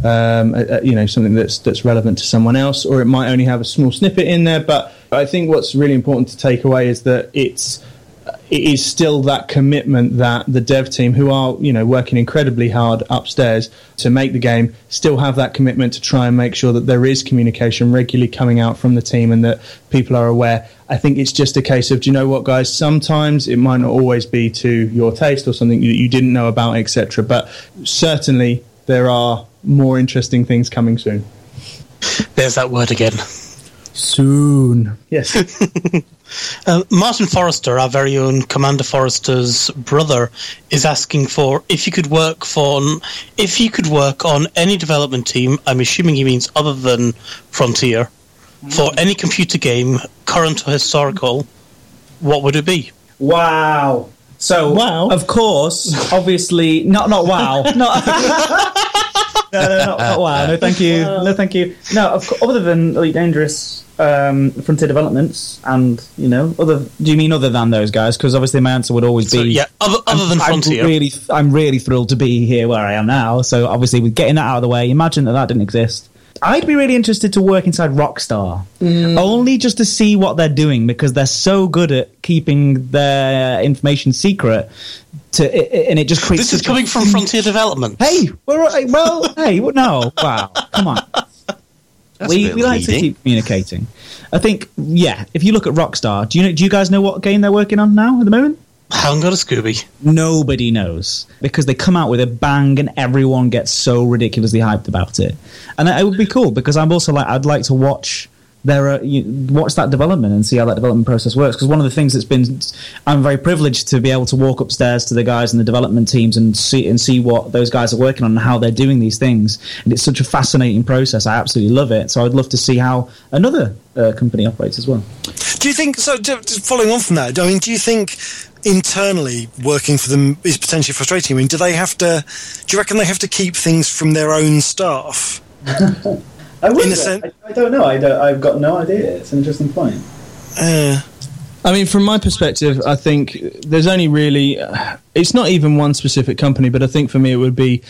um, uh, you know something that's that's relevant to someone else, or it might only have a small snippet in there. But I think what's really important to take away is that it's it is still that commitment that the dev team, who are you know working incredibly hard upstairs to make the game, still have that commitment to try and make sure that there is communication regularly coming out from the team and that people are aware. I think it's just a case of, do you know what, guys? Sometimes it might not always be to your taste or something that you didn't know about, etc. But certainly there are more interesting things coming soon. There's that word again. Soon, yes. Uh, Martin Forrester, our very own Commander Forrester's brother, is asking for if you could work for if you could work on any development team. I'm assuming he means other than Frontier for any computer game, current or historical. What would it be? Wow. So, Wow. of course, obviously, not not wow, not. no, no, not, not wow. No, thank you. No, thank you. No, of co- other than Elite Dangerous, um, Frontier Developments, and you know, other. Do you mean other than those guys? Because obviously, my answer would always So, be yeah, other, other I'm- than Frontier. I'm really, I'm really thrilled to be here where I am now. So obviously, with getting that out of the way, imagine that that didn't exist. I'd be really interested to work inside Rockstar, only just to see what they're doing because they're so good at keeping their information secret. To and it just creates. This is coming from Frontier Development. Hey, we're well. hey, well, no, wow, come on. That's we we like to keep communicating. I think, yeah. If you look at Rockstar, do you know? Do you guys know what game they're working on now at the moment? I haven't got a Scooby. Nobody knows because they come out with a bang and everyone gets so ridiculously hyped about it. And it would be cool because I'm also like I'd like to watch their uh, you, watch that development and see how that development process works. Because one of the things that's been I'm very privileged to be able to walk upstairs to the guys in the development teams and see and see what those guys are working on and how they're doing these things. And it's such a fascinating process. I absolutely love it. So I'd love to see how another uh, company operates as well. Do you think so? Just following on from that, I mean, do you think internally working for them is potentially frustrating? I mean, do they have to? Do you reckon they have to keep things from their own staff? I wonder. In a sen- I, don't know. I don't, I've got no idea. It's an interesting point. Uh, I mean, from my perspective, I think there's only really, uh, it's not even one specific company, but I think for me it would be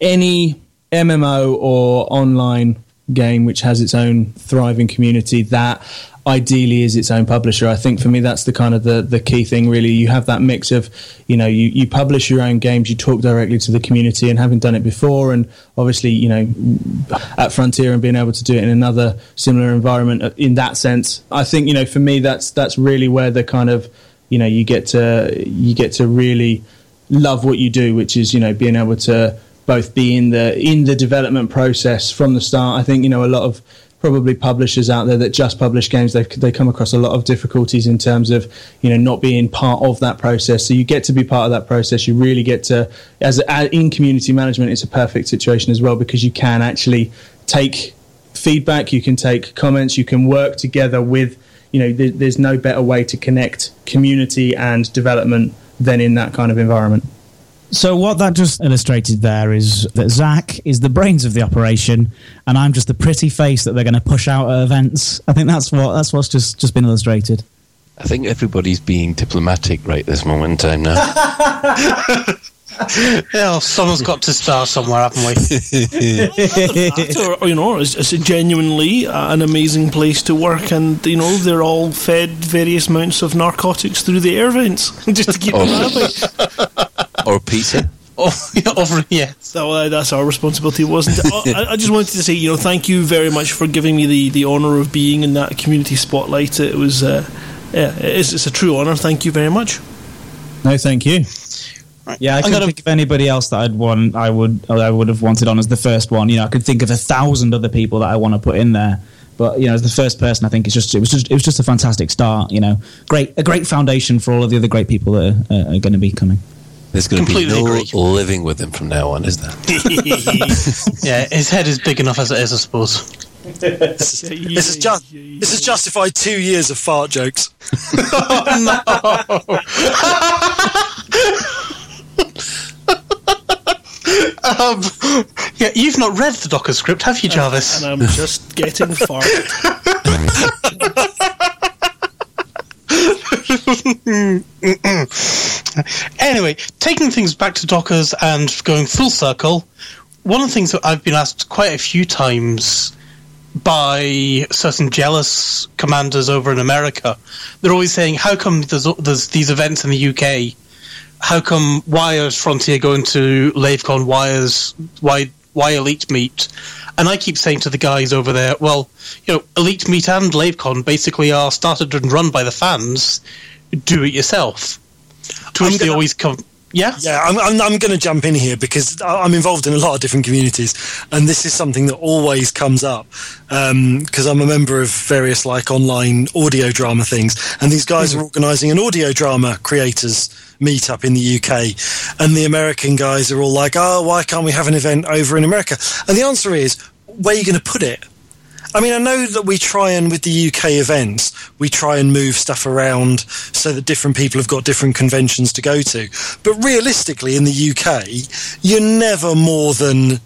any MMO or online game which has its own thriving community that ideally is its own publisher. I think for me that's the kind of the, the key thing really. You have that mix of, you know, you, you publish your own games, you talk directly to the community and having done it before and obviously, you know, at Frontier and being able to do it in another similar environment uh, in that sense. I think, you know, for me that's that's really where the kind of, you know, you get to you get to really love what you do, which is, you know, being able to both be in the in the development process from the start. I think, you know, a lot of probably publishers out there that just publish games they they come across a lot of difficulties in terms of you know not being part of that process. So you get to be part of that process. You really get to as, as in community management it's a perfect situation as well because you can actually take feedback you can take comments you can work together with you know there, there's no better way to connect community and development than in that kind of environment So what that just illustrated there is that Zach is the brains of the operation, and I'm just the pretty face that they're going to push out at events. I think that's what that's what's just just been illustrated. I think everybody's being diplomatic right this moment in time now. Yeah, someone's got to start somewhere, haven't we? That, or, you know, it's, it's genuinely uh, an amazing place to work, and you know they're all fed various amounts of narcotics through the air vents just to keep them oh. happy. or pizza. oh, yeah, over, yeah. So uh, that's our responsibility, wasn't it? Oh, I, I just wanted to say, you know, thank you very much for giving me the, the honour of being in that community spotlight. It was, uh, yeah, it's, it's a true honour. Thank you very much. no thank you Right. Yeah, I I'm couldn't gonna- think of anybody else that I'd want. I would I would have wanted on as the first one. You know, I could think of a thousand other people that I want to put in there. But you know, as the first person, I think it's just it was just it was just a fantastic start. You know, great a great foundation for all of the other great people that are, uh, are going to be coming. There's going to be Completely no agree. living with him from now on, is there? Yeah, his head is big enough as it is, I suppose. this, is, this is just this has justified two years of fart jokes. Um, yeah, you've not read the Docker script, have you, Jarvis? And I'm just getting farted. Anyway, taking things back to Dockers and going full circle, one of the things that I've been asked quite a few times by certain jealous commanders over in America, they're always saying, "How come there's, there's these events in the UK? How come why is Frontier going to LaveCon? Why is why why Elite Meet? And I keep saying to the guys over there, "Well, you know, Elite Meet and LaveCon basically are started and run by the fans. Do it yourself." To which they always come. Yeah, Yeah, I'm, I'm, I'm going to jump in here because I'm involved in a lot of different communities, and this is something that always comes up um, because I'm a member of various like online audio drama things, and these guys are mm-hmm. organising an audio drama creators meetup in the UK, and the American guys are all like, "Oh, why can't we have an event over in America?" And the answer is, where are you going to put it? I mean, I know that we try and with the UK events, we try and move stuff around so that different people have got different conventions to go to. But realistically, in the UK, you're never more than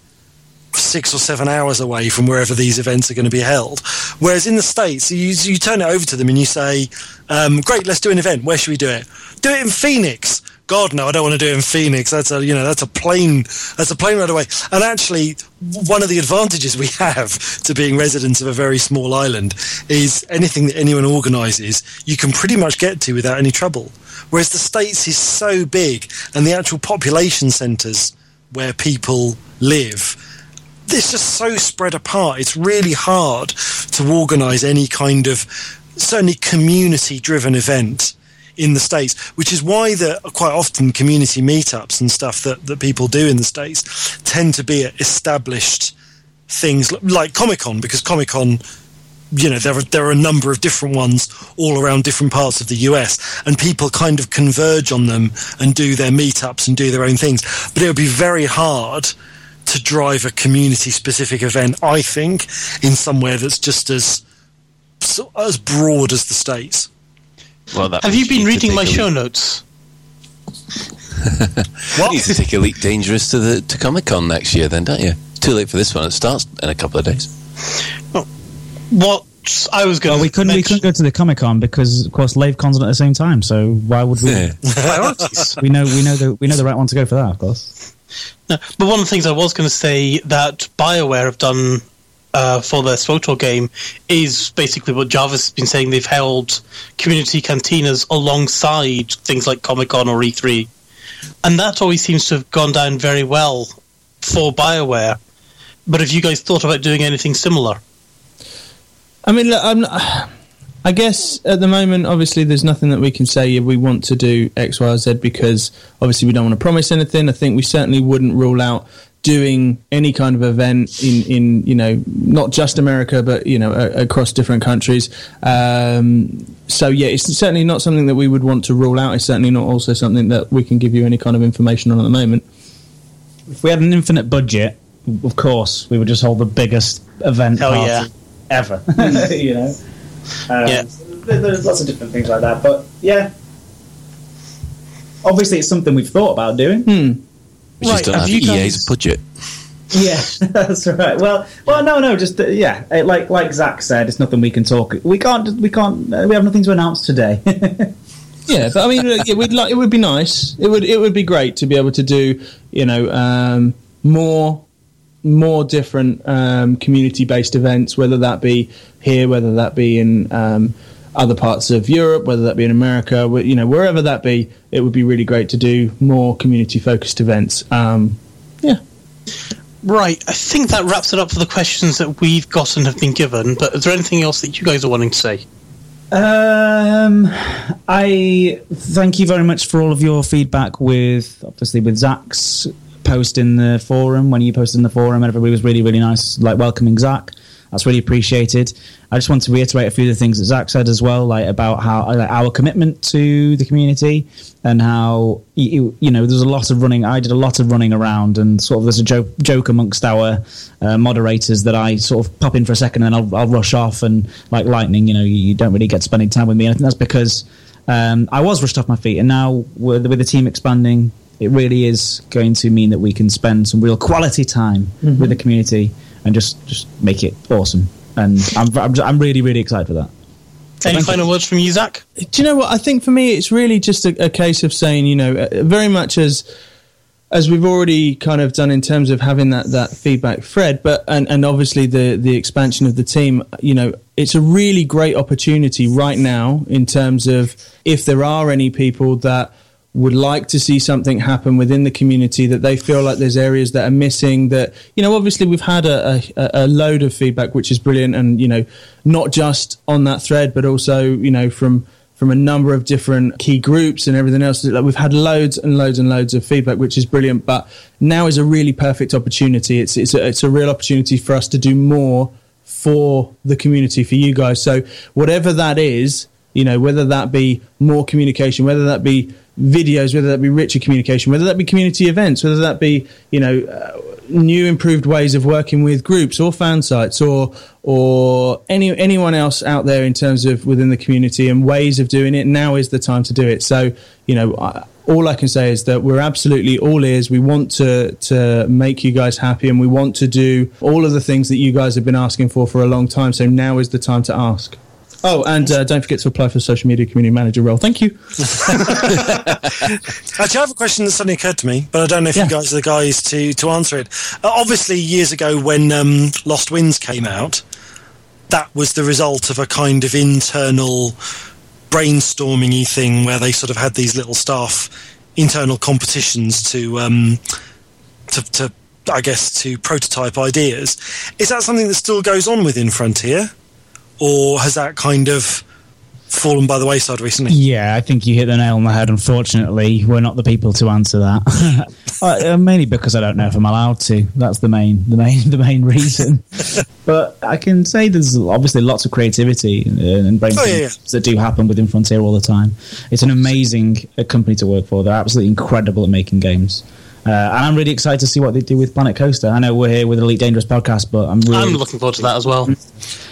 six or seven hours away from wherever these events are going to be held. Whereas in the States, you, you turn it over to them and you say, um, great, let's do an event. Where should we do it? Do it in Phoenix. God, no, I don't want to do it in Phoenix. That's a you know that's a plane that's a plane right away. And actually, one of the advantages we have to being residents of a very small island is anything that anyone organises, you can pretty much get to without any trouble. Whereas the states is so big, and the actual population centres where people live it's just so spread apart. It's really hard to organise any kind of certainly community driven event in the states, which is why the quite often community meetups and stuff that, that people do in the states tend to be established things like Comic Con, because Comic Con, you know, there are there are a number of different ones all around different parts of the US, and people kind of converge on them and do their meetups and do their own things. But it would be very hard to drive a community specific event, I think, in somewhere that's just as as broad as the states. Well, Have you been reading my show notes? what? You need to take Elite Dangerous to the to Comic Con next year, then, don't you? Too late for this one. It starts in a couple of days. Well, what I was going. Well, we couldn't. Mention... We couldn't go to the Comic Con because, of course, LaveCon's at the same time. So why would we? Priorities. we know. We know the. We know the right one to go for that, of course. No, but one of the things I was going to say that Bioware have done uh, for their SWTOR game is basically what Jarvis has been saying. They've held community cantinas alongside things like Comic Con or E3, and that always seems to have gone down very well for Bioware. But have you guys thought about doing anything similar? I mean, look, I'm. Not, I guess at the moment, obviously, there's nothing that we can say we want to do X, Y, or Z because obviously we don't want to promise anything. I think we certainly wouldn't rule out doing any kind of event in, in you know not just America but you know a, across different countries. Um, so yeah, it's certainly not something that we would want to rule out. It's certainly not also something that we can give you any kind of information on at the moment. If we had an infinite budget, of course, we would just hold the biggest event Hell party yeah. ever. you know, um, yeah. There's lots of different things like that, but yeah. Obviously, it's something we've thought about doing. Hmm. We right, just don't have, have EA's guys... budget. Yeah, that's right. Well, well, no, no, just uh, yeah, like like Zach said, it's nothing we can talk. We can't, we can't, uh, we have nothing to announce today. yeah, but I mean, it would like it would be nice. It would it would be great to be able to do you know um, more more different um, community based events, whether that be here, whether that be in um, other parts of Europe, whether that be in America, you know, wherever that be, it would be really great to do more community focused events. Um, yeah. Right. I think that wraps it up for the questions that we've got and have been given. But is there anything else that you guys are wanting to say? Um, I thank you very much for all of your feedback with obviously with Zach's post in the forum when you posted in the forum. Everybody was really really nice, like welcoming Zach. That's really appreciated. I just want to reiterate a few of the things that Zach said as well, like about how like, our commitment to the community and how you, you, know there's a lot of running. I did a lot of running around, and sort of there's a joke, joke amongst our uh, moderators that I sort of pop in for a second and then I'll, I'll rush off, and like lightning, you know, you, you, don't really get spending time with me. And I think that's because um, I was rushed off my feet, and now with, with the team expanding, it really is going to mean that we can spend some real quality time mm-hmm. with the community and just just make it awesome. And I'm I'm, I'm really really excited for that. Any final you. words from you, Zach? Do you know what? I think for me, it's really just a, a case of saying, you know, uh, very much as as we've already kind of done in terms of having that, that feedback thread, but and, and obviously the the expansion of the team, you know, it's a really great opportunity right now in terms of if there are any people that would like to see something happen within the community that they feel like there's areas that are missing that you know obviously we've had a, a, a, load of feedback which is brilliant and you know not just on that thread but also you know from from a number of different key groups and everything else. Like we've had loads and loads and loads of feedback which is brilliant but now is a really perfect opportunity. It's it's a, it's a real opportunity for us to do more for the community for you guys. So whatever that is you know whether that be more communication whether that be videos, whether that be richer communication, whether that be community events, whether that be you know uh, new improved ways of working with groups or fan sites or or any anyone else out there in terms of within the community and ways of doing it. Now is the time to do it. So you know. I, all I can say is that we're absolutely all ears. We want to to make you guys happy, and we want to do all of the things that you guys have been asking for for a long time. So now is the time to ask. Oh, and uh, don't forget to apply for the social media community manager role. Thank you. Actually, I have a question that suddenly occurred to me, but I don't know if Yeah. you guys are the guys to, to answer it. Uh, obviously, years ago when um, Lost Winds came out, that was the result of a kind of internal brainstorming thing where they sort of had these little staff internal competitions to, um, to, to, I guess, to prototype ideas. Is that something that still goes on within Frontier? Or has that kind of fallen by the wayside recently? Yeah, I think you hit the nail on the head. Unfortunately, we're not the people to answer that. uh, mainly because I don't know if I'm allowed to. That's the main, the main, the main reason. but I can say there's obviously lots of creativity and, and brain Oh, yeah, yeah. that do happen within Frontier all the time. It's an amazing uh, company to work for. They're absolutely incredible at making games. Uh, and I'm really excited to see what they do with Planet Coaster. I know we're here with Elite Dangerous podcast, but I'm really I'm looking forward to that as well.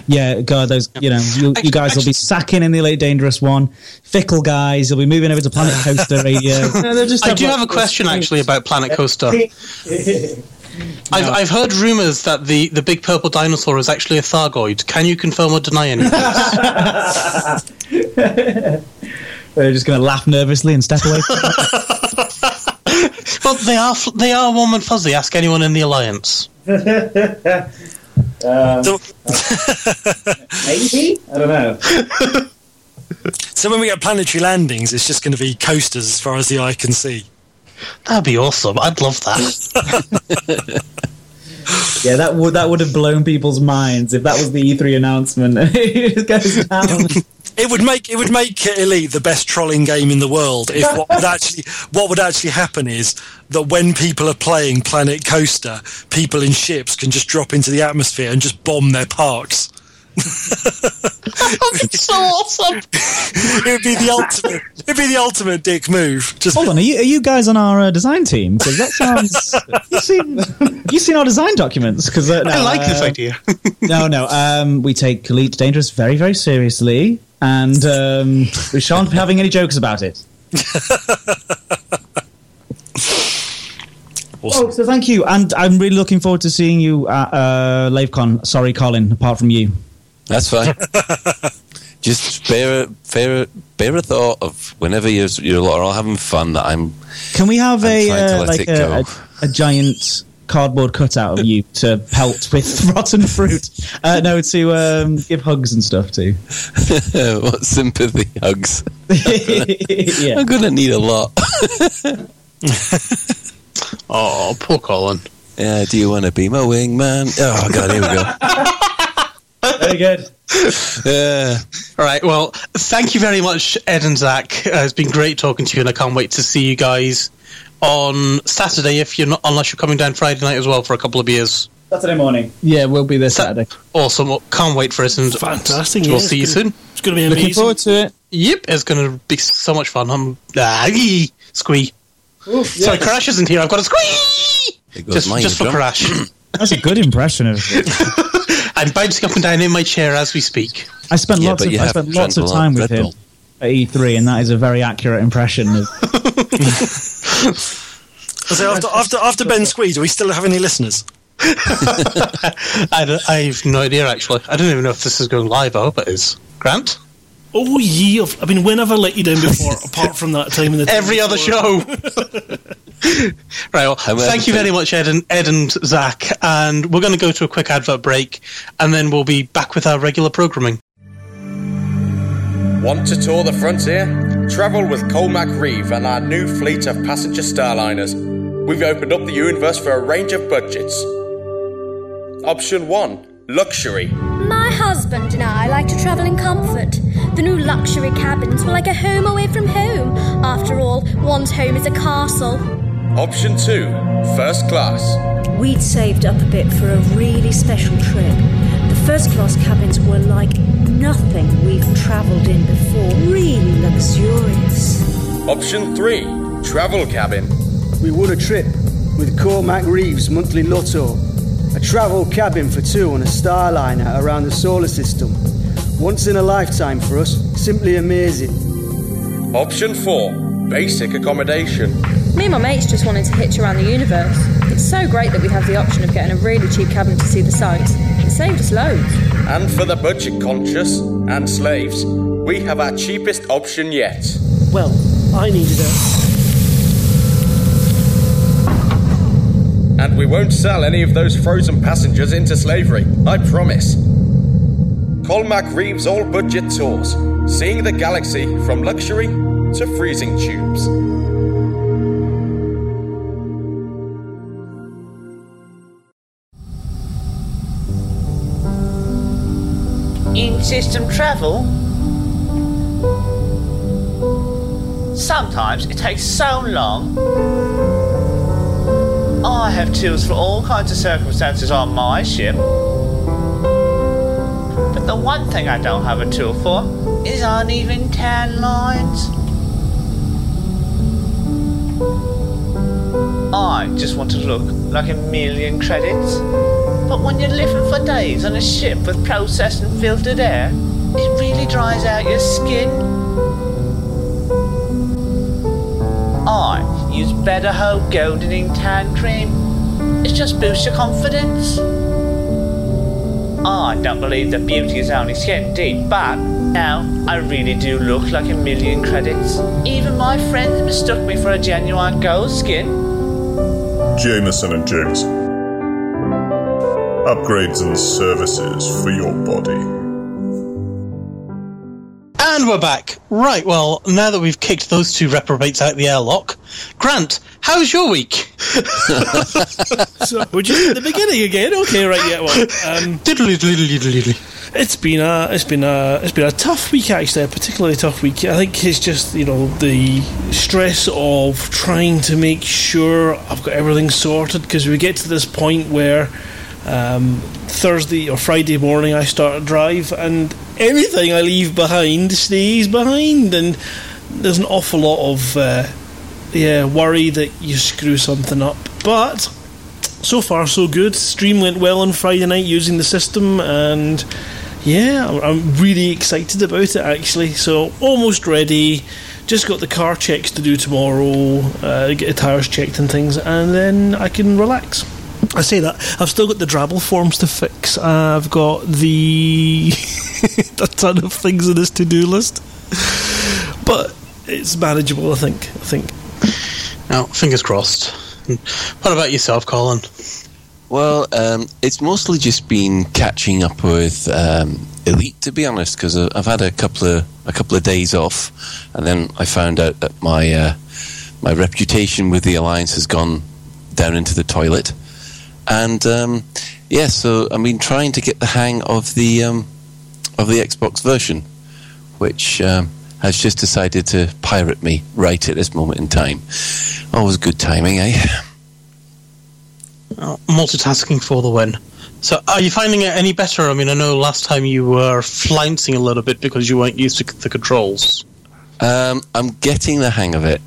yeah, God, those you know, you, you guys will be sacking in the Elite Dangerous one. Fickle guys, you'll be moving over to Planet Coaster Radio. No, just I do have a question actually about Planet Coaster. I've, I've heard rumours that the, the big purple dinosaur is actually a Thargoid. Can you confirm or deny any of this? They're just going to laugh nervously and step away. From well, they are f- they are warm and fuzzy. Ask anyone in the alliance. Um, so- Maybe I don't know. So when we get planetary landings, it's just going to be coasters as far as the eye can see. That'd be awesome. I'd love that. Yeah, that would that would have blown people's minds if that was the E3 announcement. it goes down. It would make it would make Elite the best trolling game in the world if what would actually what would actually happen is that when people are playing Planet Coaster, people in ships can just drop into the atmosphere and just bomb their parks. That's so awesome. It would be the ultimate. It'd be the ultimate dick move. Just Hold on, are you, are you guys on our uh, design team? Because that sounds. you seen you seen our design documents? Because uh, no, I like this uh, idea. No, no. Um, we take Elite Dangerous very, very seriously, and um, we shan't be having any jokes about it. Oh, so thank you, and I'm really looking forward to seeing you at uh, LaveCon. Sorry, Colin. Apart from you, That's fine. Just bear, bear, bear a thought of whenever you're, you're all having fun that I'm. can we have I'm a uh, like a, a, a giant cardboard cutout of you to pelt with rotten fruit? Uh, no, to um, give hugs and stuff to. what sympathy hugs? yeah. I'm gonna need a lot. Oh, poor Colin. Yeah, do you want to be my wingman? Oh god, here we go. Very good. Yeah. All right. Well, thank you very much, Ed and Zach. Uh, it's been great talking to you, and I can't wait to see you guys on Saturday. If you're not, unless you're coming down Friday night as well for a couple of beers. Saturday morning. Yeah, we'll be there Saturday. Awesome. Well, Can't wait for it. And Fantastic. We'll yeah, see you gonna- soon. It's going to be amazing. Looking forward to it. Yep, it's going to be so much fun. I'm ah, ee, squee. Sorry, Crash isn't here. I've got a squee. There goes Just, just for Crash. That's a good impression of. I'm bouncing up and down in my chair as we speak. I spent Yeah, lots of I spent lots of time with Red him Bull. at E3, and that is a very accurate impression of. so after, after after Ben Squeeze, do we still have any listeners? I, don't- I have no idea, actually. I don't even know if this is going live. I hope it is. Grant? Oh, ye of. I mean, when have I let you down before, apart from that time in the. Every other show. right. Well, However, thank you very much, Ed and, Ed and Zach. And we're going to go to a quick advert break, and then we'll be back with our regular programming. Want to tour the frontier? Travel with Colmac Reeve and our new fleet of passenger starliners. We've opened up the universe for a range of budgets. Option 1 Luxury. My husband and I like to travel in comfort. The new luxury cabins were like a home away from home. After all, one's home is a castle. Option two, first Class. We'd saved up a bit for a really special trip. The first class cabins were like nothing we've travelled in before. Really luxurious. Option 3 Travel Cabin. We won a trip with Cormac Reeves Monthly Lotto. A travel cabin for two on a Starliner around the solar system. Once in a lifetime for us, simply amazing. Option 4 Basic Accommodation. Me and my mates just wanted to hitch around the universe. It's so great that we have the option of getting a really cheap cabin to see the sights. It's saved us loads. And for the budget conscious and slaves, we have our cheapest option yet. Well, I needed it. We won't sell any of those frozen passengers into slavery, I promise. Colmac Reeves All Budget Tours, seeing the galaxy from luxury to freezing tubes. In system travel? Sometimes it takes so long. I have tools for all kinds of circumstances on my ship. But the one thing I don't have a tool for is uneven tan lines. I just want to look like a million credits. But when you're living for days on a ship with processed and filtered air, it really dries out your skin. I use Better Hope Goldening Tan Cream. It just boosts your confidence. I don't believe that beauty is only skin deep, but now I really do look like a million credits. Even my friends mistook me for a genuine gold skin. Jameson and James. Upgrades and services for your body. And we're back. Right, well, now that we've kicked those two reprobates out the airlock, Grant, how's your week? So, would you at the beginning again? Okay, right, yeah. Well, um, diddly diddly diddly. It's been a it's been a it's been a tough week actually, a particularly tough week. I think it's just you know the stress of trying to make sure I've got everything sorted because we get to this point where um, Thursday or Friday morning I start a drive and anything I leave behind stays behind and there's an awful lot of uh, yeah worry that you screw something up, but so far so good. Stream went well on Friday night using the system, and yeah, I'm- really excited about it actually. So almost ready. Just got the car checks to do tomorrow. Uh, get the tires checked and things, and then I can relax. I say that I've still got the Drabble forms to fix. I've got the a ton of things on this to-do list, but it's manageable. I think. I think. Now, fingers crossed. What about yourself, Colin? Well, um, it's mostly just been catching up with um, Elite, to be honest, because I've had a couple of a couple of days off, and then I found out that my uh, my reputation with the Alliance has gone down into the toilet, and um, yeah, so I've been trying to get the hang of the um, of the Xbox version, which um, has just decided to pirate me right at this moment in time. Always good timing, eh? Multitasking for the win. So, are you finding it any better? I mean, I know last time you were flouncing a little bit because you weren't used to the controls. Um, I'm getting the hang of it,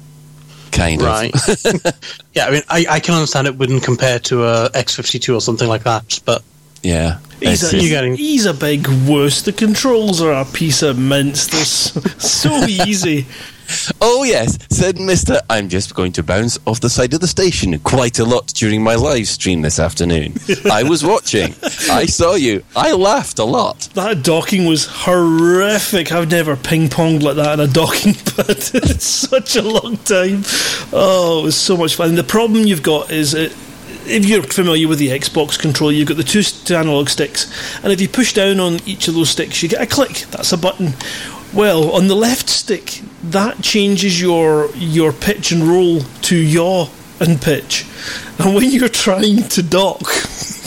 kind Right. of. Right. yeah, I mean, I, I can understand it wouldn't compare to a X52 or something like that, but yeah, He's It's a, just- he's a big wuss. The controls are a piece of mince. They're so, so easy. Oh yes, said Mister. I'm just going to bounce off the side of the station quite a lot during my live stream this afternoon. I was watching. I saw you. I laughed a lot. That docking was horrific. I've never ping ponged like that in a docking pad. it's such a long time. Oh, it was so much fun. The problem you've got is it. If you're familiar with the Xbox controller, you've got the two analog sticks, and if you push down on each of those sticks, you get a click. That's a button. Well, on the left stick, that changes your your pitch and roll to yaw and pitch. And when you're trying to dock,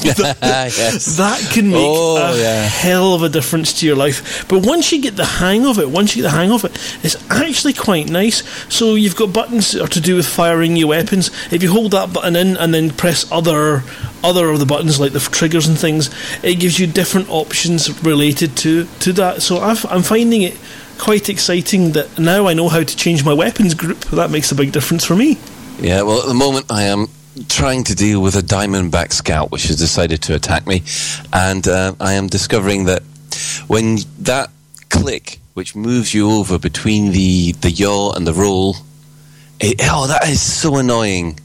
that, Yes. that can make Oh, a yeah. hell of a difference to your life. But once you get the hang of it, once you get the hang of it, it's actually quite nice. So you've got buttons that are to do with firing your weapons. If you hold that button in and then press other other of the buttons like the triggers and things, it gives you different options related to to that. So I've, I'm finding it quite exciting that now I know how to change my weapons group. That makes a big difference for me. Yeah. Well, at the moment, I am trying to deal with a Diamondback Scout, which has decided to attack me, and uh, I am discovering that when that click, which moves you over between the the yaw and the roll, it, oh, that is so annoying.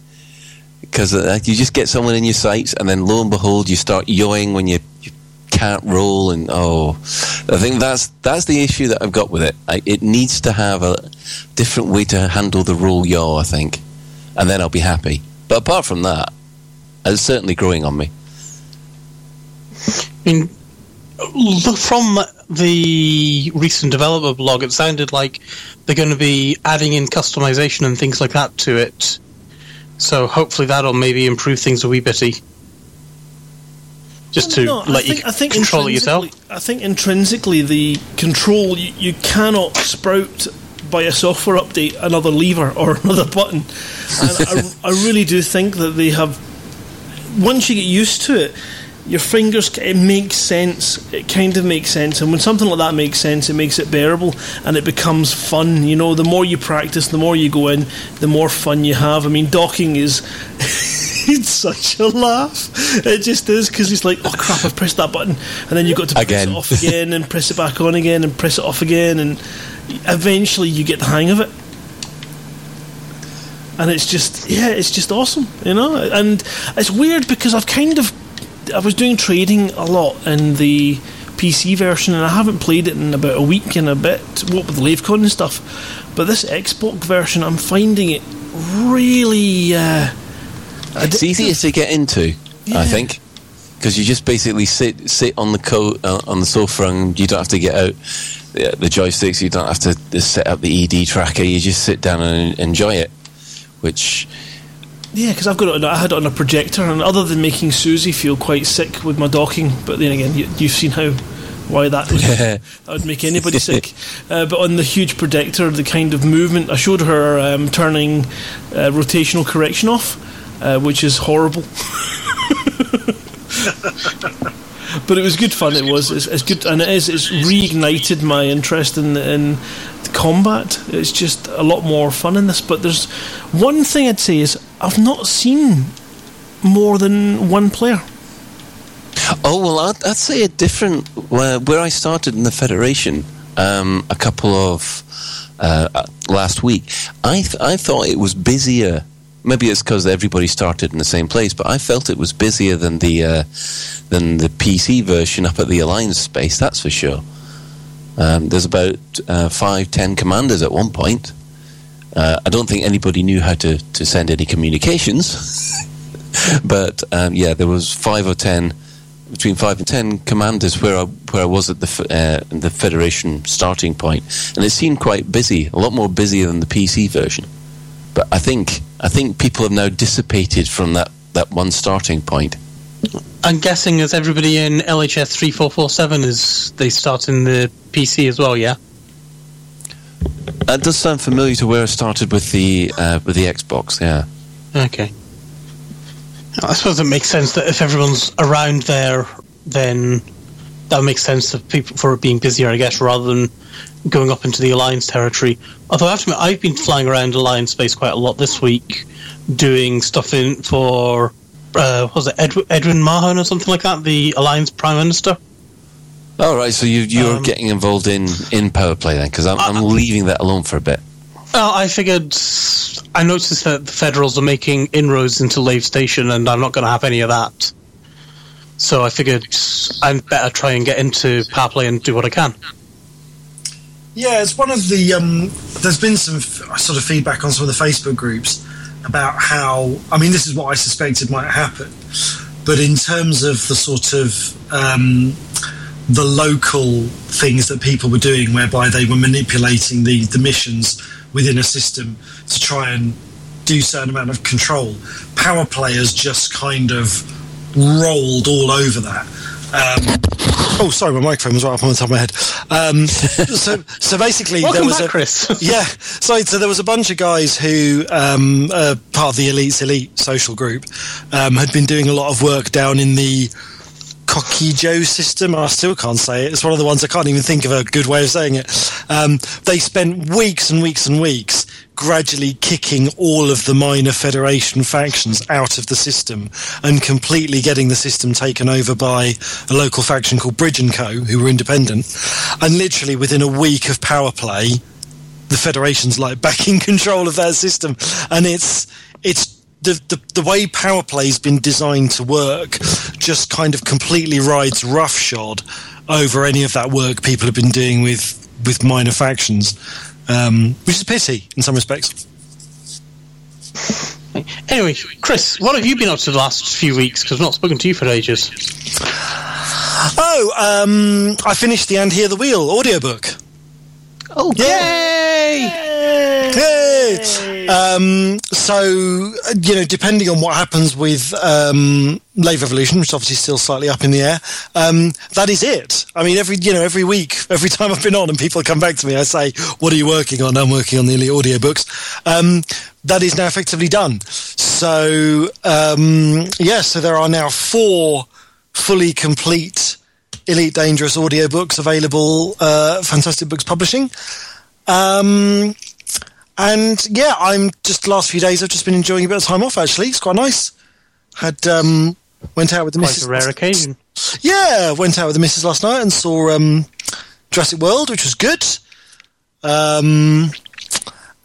Because uh, you just get someone in your sights, and then lo and behold, you start yawing when you, you can't roll, and oh, I think that's that's the issue that I've got with it. I, it needs to have a different way to handle the roll yaw, I think, and then I'll be happy. But apart from that, it's certainly growing on me. I mean, from the recent developer blog, it sounded like they're going to be adding in customization and things like that to it. So hopefully that'll maybe improve things a wee bitty. Just to No, let you I think control it yourself. intrinsically- I think intrinsically the control you, you cannot sprout by a software update another lever or another button. And I, I really do think that they have. Once you get used to it, your fingers it makes sense. It kind of makes sense, and when something like that makes sense, it makes it bearable and it becomes fun. You know, the more you practice, the more you go in, the more fun you have. I mean, docking is. it's such a laugh. It just is because it's like, oh crap, I've pressed that button, and then you've got to press Again. it off again and press it back on again and press it off again, and eventually you get the hang of it. And it's just, yeah, it's just awesome, you know. And it's weird because I've kind of, I was doing trading a lot in the PC version, and I haven't played it in about a week and a bit. What with the LaveCon and stuff, but this Xbox version, I'm finding it really. Uh, It's easier to get into, I think, because you just basically sit sit on the co- uh, on the sofa and you don't have to get out the, the joysticks. You don't have to just set up the ED tracker. You just sit down and enjoy it, which Yeah, because I've got it. On, I had it on a projector, and other than making Susie feel quite sick with my docking, but then again, you, you've seen how why that would that would make anybody sick. Uh, but on the huge projector, the kind of movement I showed her um, turning uh, rotational correction off, uh, which is horrible. but it was good fun. It was. It's, it's good, and it is. It's reignited my interest in in combat. It's just a lot more fun in this. But there's one thing I'd say is I've not seen more than one player. Oh well, I'd, I'd say a different. Where, where I started in the federation, um, a couple of uh, uh, last week, I th- I thought it was busier. Maybe it's because everybody started in the same place, but I felt it was busier than the uh, than the PC version up at the Alliance space. That's for sure. Um, there's about uh, five, ten commanders at one point. Uh, I don't think anybody knew how to, to send any communications, but um, yeah, there was five or ten between five and ten commanders where I where I was at the uh, the Federation starting point, and it seemed quite busy, a lot more busier than the PC version. But I think I think people have now dissipated from that, that one starting point. I'm guessing as everybody in LHS three four four seven is they start in the PC as well, yeah. That does sound familiar to where I started with the uh, with the Xbox. Yeah. Okay. I suppose it makes sense that if everyone's around there, then that makes sense for people for it being busier, I guess, rather than going up into the Alliance territory. Although I have to admit, I've been flying around Alliance space quite a lot this week, doing stuff in for uh, what was it Ed- Edwin Mahon or something like that, the Alliance Prime Minister. All right. So you you're Um, getting involved in in power play then, because I'm, I'm leaving that alone for a bit. Well, I figured I noticed that the Federals are making inroads into Lave Station, and I'm not going to have any of that. So I figured I'd better try and get into power play and do what I can. Yeah, it's one of the. Um, there's been some f- sort of feedback on some of the Facebook groups about how. I mean, this is what I suspected might happen, but in terms of the sort of um, the local things that people were doing, whereby they were manipulating the the missions within a system to try and do certain amount of control, power players just kind of rolled all over that. Um, oh, sorry, my microphone was right up on the top of my head. Um, so, so basically, there was back, a Chris. yeah. So, so there was a bunch of guys who, um, uh, part of the Elites Elite social group, um, had been doing a lot of work down in the Cocky Joe system. I still can't say it. It's one of the ones I can't even think of a good way of saying it. Um, they spent weeks and weeks and weeks gradually kicking all of the minor Federation factions out of the system and completely getting the system taken over by a local faction called Bridge and Co, who were independent. And literally within a week of power play, the Federation's like back in control of that system, and it's it's the, the, the way power play's been designed to work just kind of completely rides roughshod over any of that work people have been doing with with minor factions, um, which is a pity in some respects. Anyway, Chris, what have you been up to the last few weeks? Because I've not spoken to you for ages. Oh, um, I finished the And Here the Wheel audiobook. Oh, yay! Yay! Um, so, you know, depending on what happens with um, Lave Evolution, which obviously is obviously still slightly up in the air, um, that is it. I mean, every you know, every week, every time I've been on and people come back to me, I say, "What are you working on?" I'm working on the Elite audiobooks. Um, that is now effectively done. So, um, yeah, so there are now four fully complete Elite Dangerous audiobooks available, uh, Fantastic Books Publishing. Um, and yeah, I'm just the last few days. I've just been enjoying a bit of time off. Actually, it's quite nice. Had um, went out with the Quite missus. a rare occasion. Yeah, went out with the missus last night and saw um, Jurassic World, which was good. Um,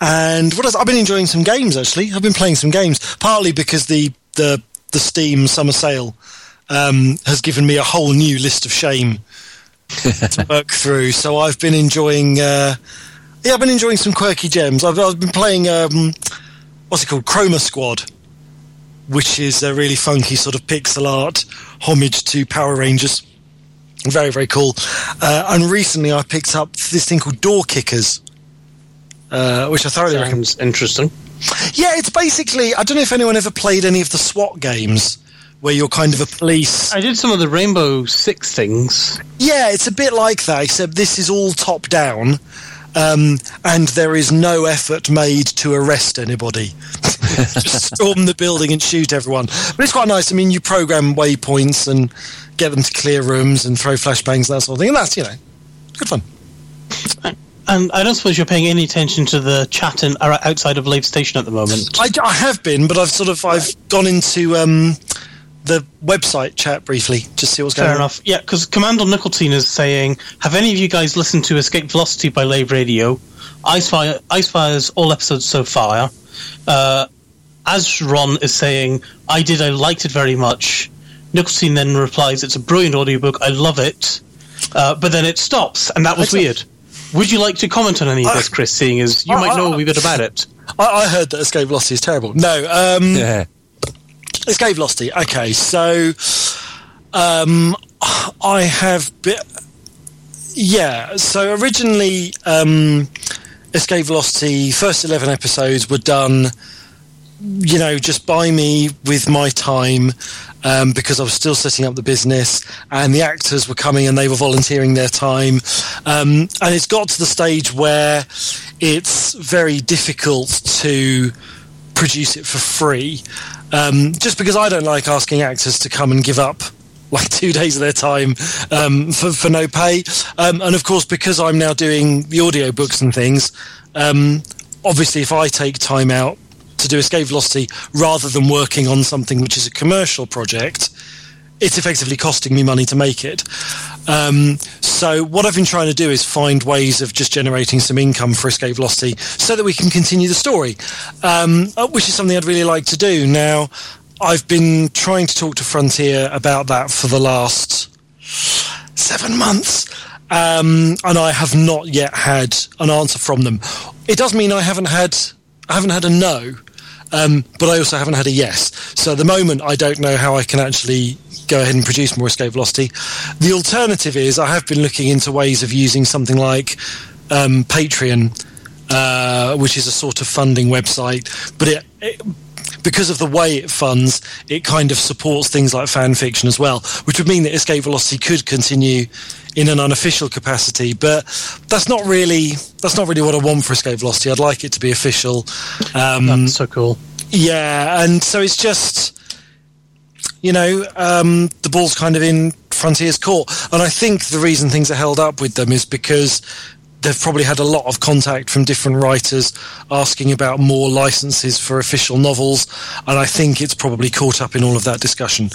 and what else? I've been enjoying some games. Actually, I've been playing some games, partly because the the the Steam summer sale um, has given me a whole new list of shame to work through. So I've been enjoying. Uh, yeah, I've been enjoying some quirky gems. I've, I've been playing. Um, what's it called? Chroma Squad, which is a really funky sort of pixel art homage to Power Rangers. Very very cool. Uh, and recently I picked up this thing called Door Kickers. Uh, which I thoroughly recommend. Sounds interesting. Yeah, it's basically. I don't know if anyone ever played any of the SWAT games where you're kind of a police. I did some of the Rainbow Six things. Yeah, it's a bit like that, except this is all top down, um, and there is no effort made to arrest anybody. Just storm the building and shoot everyone. But it's quite nice. I mean, you program waypoints and get them to clear rooms and throw flashbangs, and that sort of thing, and that's you know, good fun. And I don't suppose you're paying any attention to the chat in, uh, outside of Lave Station at the moment. I, I have been, but I've sort of I've gone into um, the website chat briefly just to see what's going Fair on. enough. Yeah, because Commander Nicotine is saying, have any of you guys listened to Escape Velocity by Lave Radio? Icefire, Icefire's all episodes so far. Uh, as Ron is saying, I did, I liked it very much. Nicotine then replies, it's a brilliant audiobook, I love it. Uh, but then it stops, and that was Excellent. weird. Would you like to comment on any of this, Chris, seeing as you I- might know I- a wee bit about it? I, I heard that escape velocity is terrible. No, um, Yeah. Escape velocity. Okay, so um, I have been. Yeah, so originally, um, escape velocity first eleven episodes were done. You know, just by me with my time. Um, because I was still setting up the business, and the actors were coming and they were volunteering their time, um, and it's got to the stage where it's very difficult to produce it for free. Um, just because I don't like asking actors to come and give up like two days of their time um, for, for no pay. Um, and of course, because I'm now doing the audiobooks and things, um, obviously, if I take time out to do Escape Velocity rather than working on something which is a commercial project, it's effectively costing me money to make it. Um, so what I've been trying to do is find ways of just generating some income for Escape Velocity so that we can continue the story, um, uh, which is something I'd really like to do. Now, I've been trying to talk to Frontier about that for the last seven months. Um, and I have not yet had an answer from them. It does mean I haven't had I haven't had a no, um, but I also haven't had a yes. So at the moment, I don't know how I can actually go ahead and produce more escape velocity. The alternative is I have been looking into ways of using something like um, Patreon, uh, which is a sort of funding website, but it, it because of the way it funds, it kind of supports things like fan fiction as well, which would mean that Escape Velocity could continue in an unofficial capacity. But that's not really that's not really what I want for Escape Velocity. I'd like it to be official. Um, That's so cool. yeah, and so it's just you know um, the ball's kind of in Frontier's court, and I think the reason things are held up with them is because they've probably had a lot of contact from different writers asking about more licenses for official novels, and I think it's probably caught up in all of that discussion.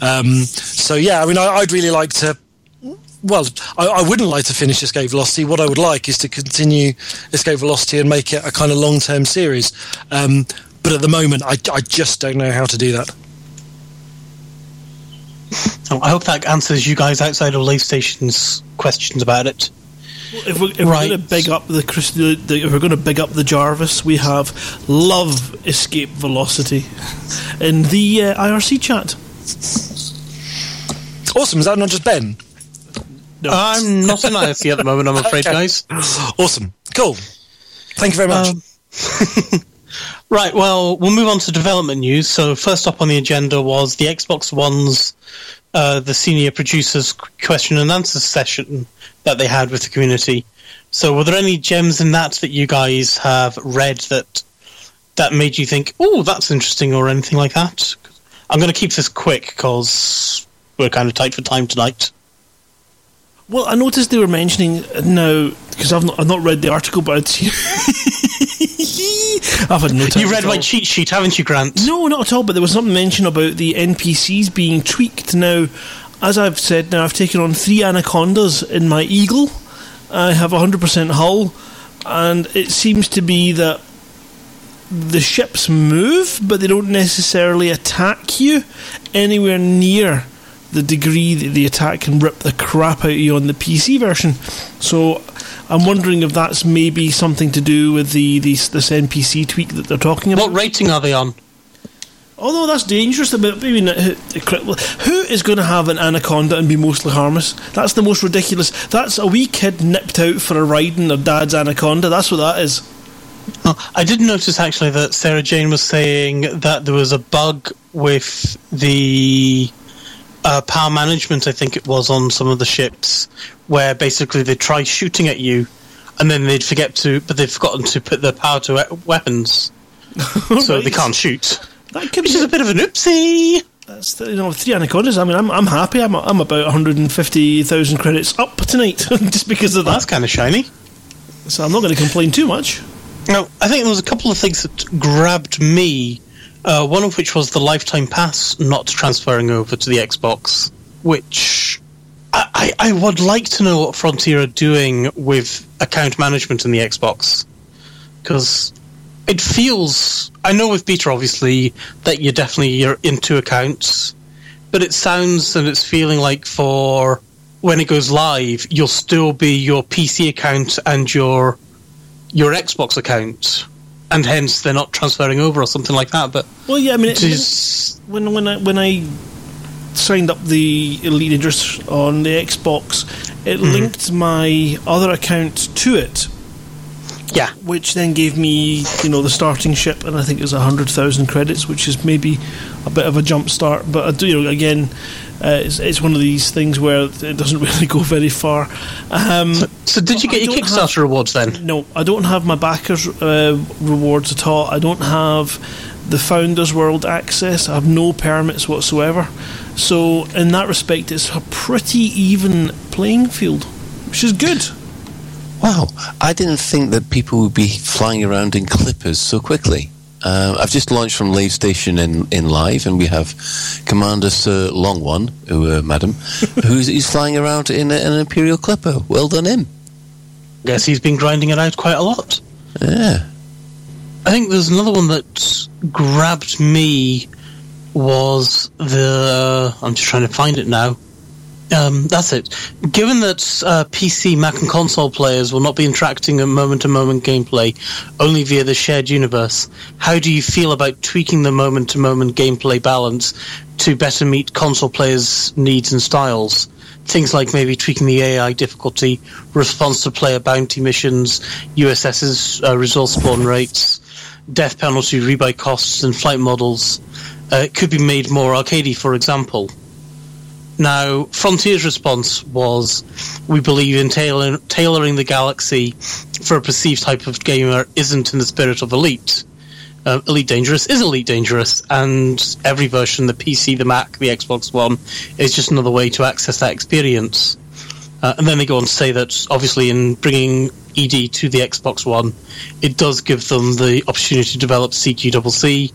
Um, so yeah, I mean, I, I'd really like to. Well, I, I wouldn't like to finish Escape Velocity. What I would like is to continue Escape Velocity and make it a kind of long-term series. Um, but at the moment, I, I just don't know how to do that. Oh, I hope that answers you guys outside of Lave Station's questions about it. If we're, if we're going to big up the, Chris- the, the if we're going to big up the Jarvis, we have love escape velocity in the uh, IRC chat. Awesome. Is that not just Ben? No. I'm not in IRC at the moment, I'm afraid, Okay. guys. Awesome. Cool. Thank you very much. Um, Right, well, we'll move on to development news. So, first up on the agenda was the Xbox One's, uh, the senior producers question and answer session that they had with the community. So, were there any gems in that that you guys have read that that made you think, "Oh, that's interesting," or anything like that? I'm going to keep this quick because we're kind of tight for time tonight. Well, I noticed they were mentioning now because I've not, I've not read the article, but I'd seen. I've had no time. You read my cheat sheet, haven't you, Grant? No, not at all. But there was something mentioned about the NPCs being tweaked. Now, as I've said, now I've taken on three anacondas in my eagle. I have 100% hull, and it seems to be that the ships move, but they don't necessarily attack you anywhere near the degree that the attack can rip the crap out of you on the PC version. So I'm wondering if that's maybe something to do with the these, this NPC tweak that they're talking about. What rating are they on? Although that's dangerous, not, who, who is going to have an anaconda and be mostly harmless? That's the most ridiculous. That's a wee kid nipped out for a ride in their dad's anaconda. That's what that is. Oh, I did notice actually that Sarah Jane was saying that there was a bug with the uh, power management. I think it was on some of the ships where basically they try shooting at you, and then they'd forget to, but they've forgotten to put the power to we- weapons, so they can't shoot. That could Which be is a bit of an oopsie. That's the, you know three anacondas. I mean, I'm I'm happy. I'm I'm about 150,000 credits up tonight just because of that. That's kind of shiny. So I'm not going to complain too much. No, I think there was a couple of things that grabbed me. Uh, one of which was the lifetime pass not transferring over to the Xbox, which I, I, would like to know what Frontier are doing with account management in the Xbox, because it feels. I know with beta, obviously, that you're definitely you're into accounts, but it sounds and it's feeling like for when it goes live, you'll still be your PC account and your your Xbox account, and hence they're not transferring over or something like that. But Well, yeah, I mean, it, it is when when I when I signed up the Elite Dangerous on the Xbox, it Mhm. linked my other account to it. Yeah. Which then gave me, you know, the starting ship, and I think it was hundred thousand credits, which is maybe a bit of a jump start. But I do, you know, again, uh, it's, it's one of these things where it doesn't really go very far. Um, so, so did you get your Kickstarter rewards then? No, I don't have my backers uh, rewards at all. I don't have the Founders World access. I have no permits whatsoever. So in that respect, it's a pretty even playing field, which is good. Wow, I didn't think that people would be flying around in clippers so quickly. Uh, I've just launched from Lave Station in, in live, and we have Commander Sir Long One, who, uh, madam, who's he's flying around in a, an Imperial Clipper. Well done, him. Guess he's been grinding it out quite a lot. Yeah. I think there's another one that grabbed me was the. I'm just trying to find it now. Um, that's it. Given that uh, PC, Mac, and console players will not be interacting in moment to moment gameplay only via the shared universe, how do you feel about tweaking the moment to moment gameplay balance to better meet console players' needs and styles? Things like maybe tweaking the AI difficulty, response to player bounty missions, USS's uh, resource spawn rates, death penalty rebuy costs, and flight models. Uh, it could be made more arcadey, for example. Now, Frontier's response was, "We believe in tailor- tailoring the Galaxy for a perceived type of gamer isn't in the spirit of Elite. Uh, Elite Dangerous is Elite Dangerous, and every version, the PC, the Mac, the Xbox One, is just another way to access that experience." Uh, and then they go on to say that obviously in bringing ED to the Xbox One, it does give them the opportunity to develop CQCC,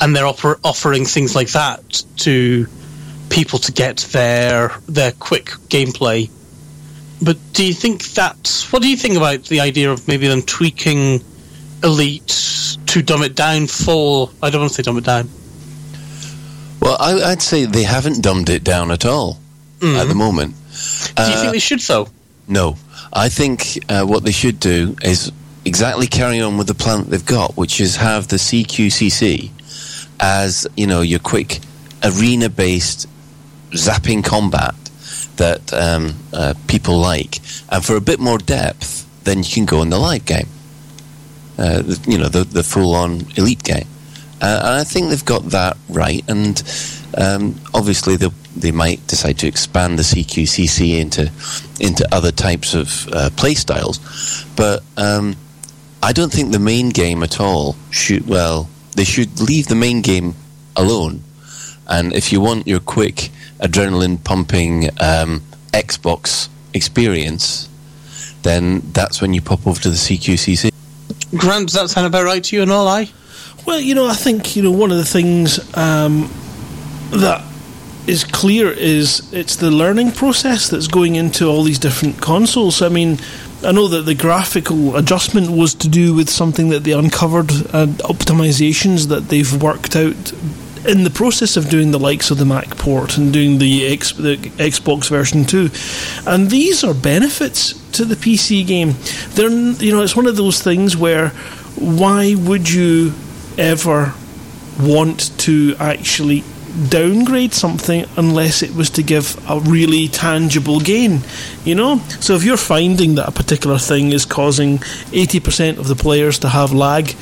and they're offer- offering things like that to people to get their their quick gameplay. But do you think that? What do you think about the idea of maybe them tweaking Elite to dumb it down for? I don't want to say dumb it down. Well, I, I'd say they haven't dumbed it down at all at the moment. Do you think they should, though? No, I think uh, what they should do is exactly carry on with the plan that they've got, which is have the CQCC as you know your quick arena-based zapping combat that um, uh, people like, and for a bit more depth, then you can go in the live game. Uh, you know, the the full-on elite game, uh, and I think they've got that right. And um, obviously, they they might decide to expand the CQCC into into other types of uh, play styles, but um, I don't think the main game at all should. Well, they should leave the main game alone. And if you want your quick adrenaline pumping um, Xbox experience, then that's when you pop over to the CQCC. Grant, does that sound about right to you and all? I. Well, you know, I think you know one of the things um, that is clear is it's the learning process that's going into all these different consoles. I mean, I know that the graphical adjustment was to do with something that they uncovered and optimizations that they've worked out in the process of doing the likes of the Mac port and doing the, X, the Xbox version 2. And these are benefits to the PC game. They're, you know, it's one of those things where why would you ever want to actually downgrade something unless it was to give a really tangible gain you know? So if you're finding that a particular thing is causing 80% of the players to have lag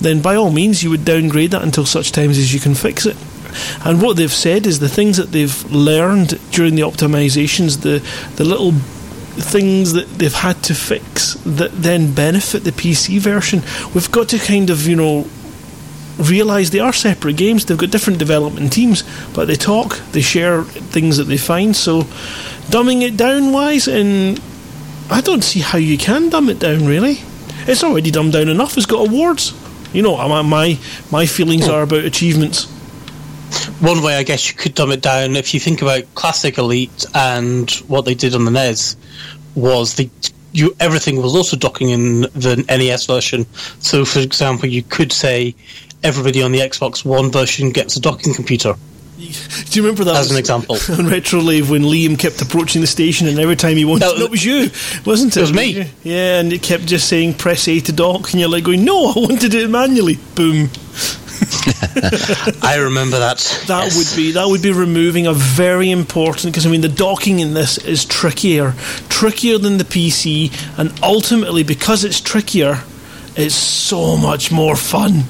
then by all means you would downgrade that until such times as you can fix it. And what they've said is the things that they've learned during the optimizations the the little things that they've had to fix that then benefit the PC version we've got to kind of you know realise they are separate games. They've got different development teams, but they talk, they share things that they find. So, dumbing it down wise, and I don't see how you can dumb it down. Really, it's already dumbed down enough. It's got awards. You know, my my, my feelings hmm. are about achievements. One way, I guess, you could dumb it down if you think about classic Elite and what they did on the NES was the you everything was also docking in the NES version. So, for example, you could say everybody on the Xbox One version gets a docking computer. Do you remember that As an example. on Retrolave when Liam kept approaching the station and every time he wanted, That was- it was you, wasn't it? It was me. Yeah, and it kept just saying press A to dock, and you're like going, no, I want to do it manually. Boom. I remember that. That Yes. would be that would be removing a very important because I mean the docking in this is trickier, trickier than the PC, and ultimately because it's trickier, it's so much more fun.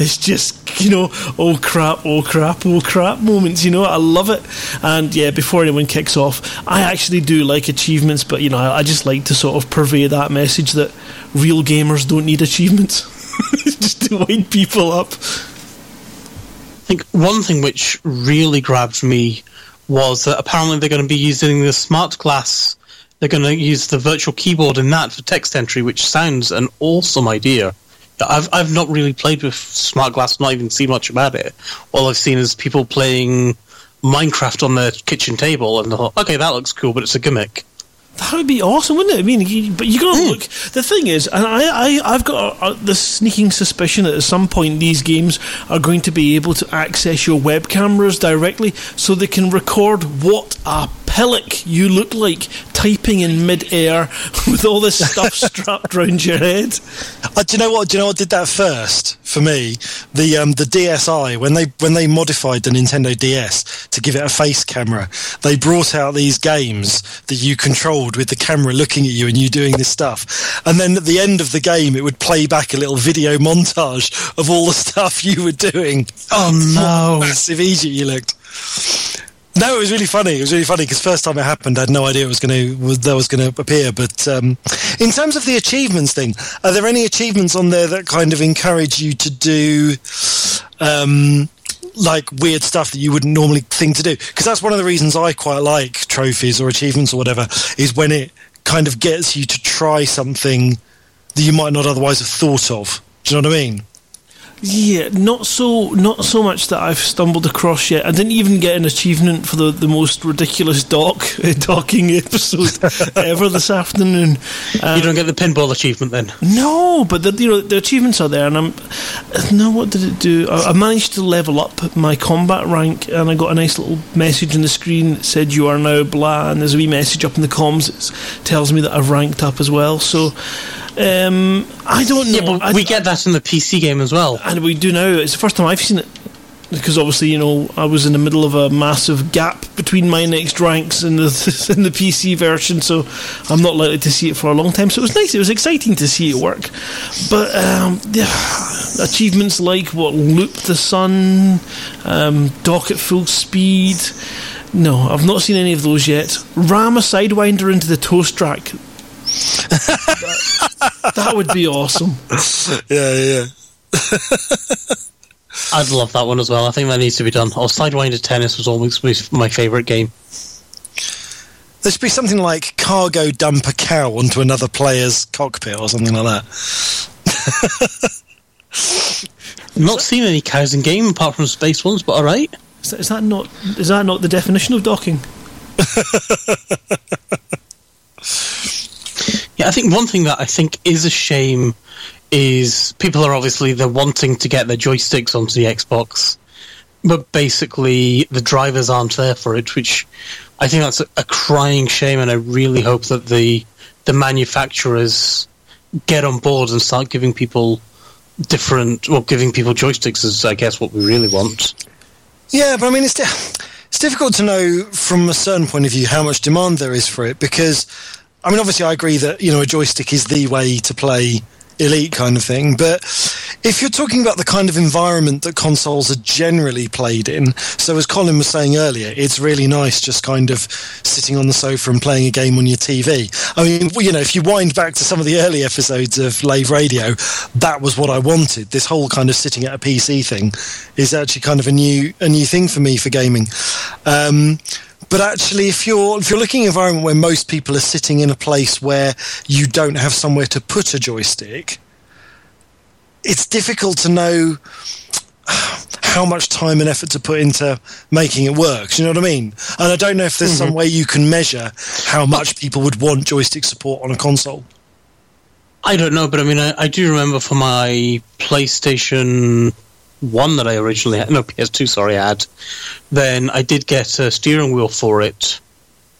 It's just you know, oh crap, oh crap, oh crap moments. You know, I love it. And yeah, before anyone kicks off, I actually do like achievements, but you know, I, I just like to sort of purvey that message that real gamers don't need achievements. just to wind people up. I think one thing which really grabbed me was that apparently they're going to be using the smart glass. They're going to use the virtual keyboard in that for text entry, which sounds an awesome idea. I've I've not really played with smart glass, not even seen much about it. All I've seen is people playing Minecraft on their kitchen table, and thought, okay, that looks cool, but it's a gimmick. That would be awesome, wouldn't it? I mean, you, but you got to hmm. look. The thing is, and I, I, I've got a, a, the sneaking suspicion that at some point these games are going to be able to access your web cameras directly, so they can record what a pillock you look like typing in mid-air with all this stuff strapped round your head. Uh, do you know what? Do you know what did that first for me? The um, the DSi when they when they modified the Nintendo DS to give it a face camera, they brought out these games that you controlled with the camera looking at you and you doing this stuff. And then at the end of the game, it would play back a little video montage of all the stuff you were doing. Oh no! Massive Egypt you looked. No, it was really funny. It was really funny because first time it happened, I had no idea it was going to that was going to appear. But um, in terms of the achievements thing, are there any achievements on there that kind of encourage you to do um, like weird stuff that you wouldn't normally think to do? Because that's one of the reasons I quite like trophies or achievements or whatever is when it kind of gets you to try something that you might not otherwise have thought of. Do you know what I mean? Yeah, not so not so much that I've stumbled across yet. I didn't even get an achievement for the, the most ridiculous dock docking episode ever this afternoon. Uh, you don't get the pinball achievement then. No, but the you know the achievements are there, and I'm no. What did it do? I, I managed to level up my combat rank, and I got a nice little message on the screen that said you are now blah, and there's a wee message up in the comms that tells me that I've ranked up as well. So. Um, I don't know. Yeah, but I, we get that in the PC game as well. and we do now. It's the first time I've seen it because obviously you know I was in the middle of a massive gap between my next ranks and the in the PC version, so I'm not likely to see it for a long time. So it was nice. It was exciting to see it work, but um, yeah, achievements like what loop the sun, um, dock at full speed. No, I've not seen any of those yet. Ram a sidewinder into the toast rack. that, that would be awesome. Yeah, yeah. I'd love that one as well. I think that needs to be done. Or Sidewinder Tennis was always my favourite game. There should be something like cargo dump a cow onto another player's cockpit or something like that. Not seen any cows in game apart from space ones, but all right. Is that, is that not is that not the definition of docking? Yeah, I think one thing that I think is a shame is people are obviously they're wanting to get their joysticks onto the Xbox, but basically the drivers aren't there for it, which I think that's a, a crying shame, and I really hope that the the manufacturers get on board and start giving people different, well, giving people joysticks is, I guess, what we really want. Yeah, but I mean, it's di- it's difficult to know from a certain point of view how much demand there is for it because, I mean, obviously, I agree that you know a joystick is the way to play elite kind of thing. But if you're talking about the kind of environment that consoles are generally played in, so as Colin was saying earlier, it's really nice just kind of sitting on the sofa and playing a game on your TV. I mean, you know, if you wind back to some of the early episodes of Lave Radio, that was what I wanted. This whole kind of sitting at a PC thing is actually kind of a new a new thing for me for gaming. Um, but actually, if you're if you're looking at an environment where most people are sitting in a place where you don't have somewhere to put a joystick, it's difficult to know how much time and effort to put into making it work. Do you know what I mean? And I don't know if there's some mm-hmm. way you can measure how much people would want joystick support on a console. I don't know, but I mean, I, I do remember for my PlayStation One that I originally had, no PS2, sorry, I had. Then I did get a steering wheel for it.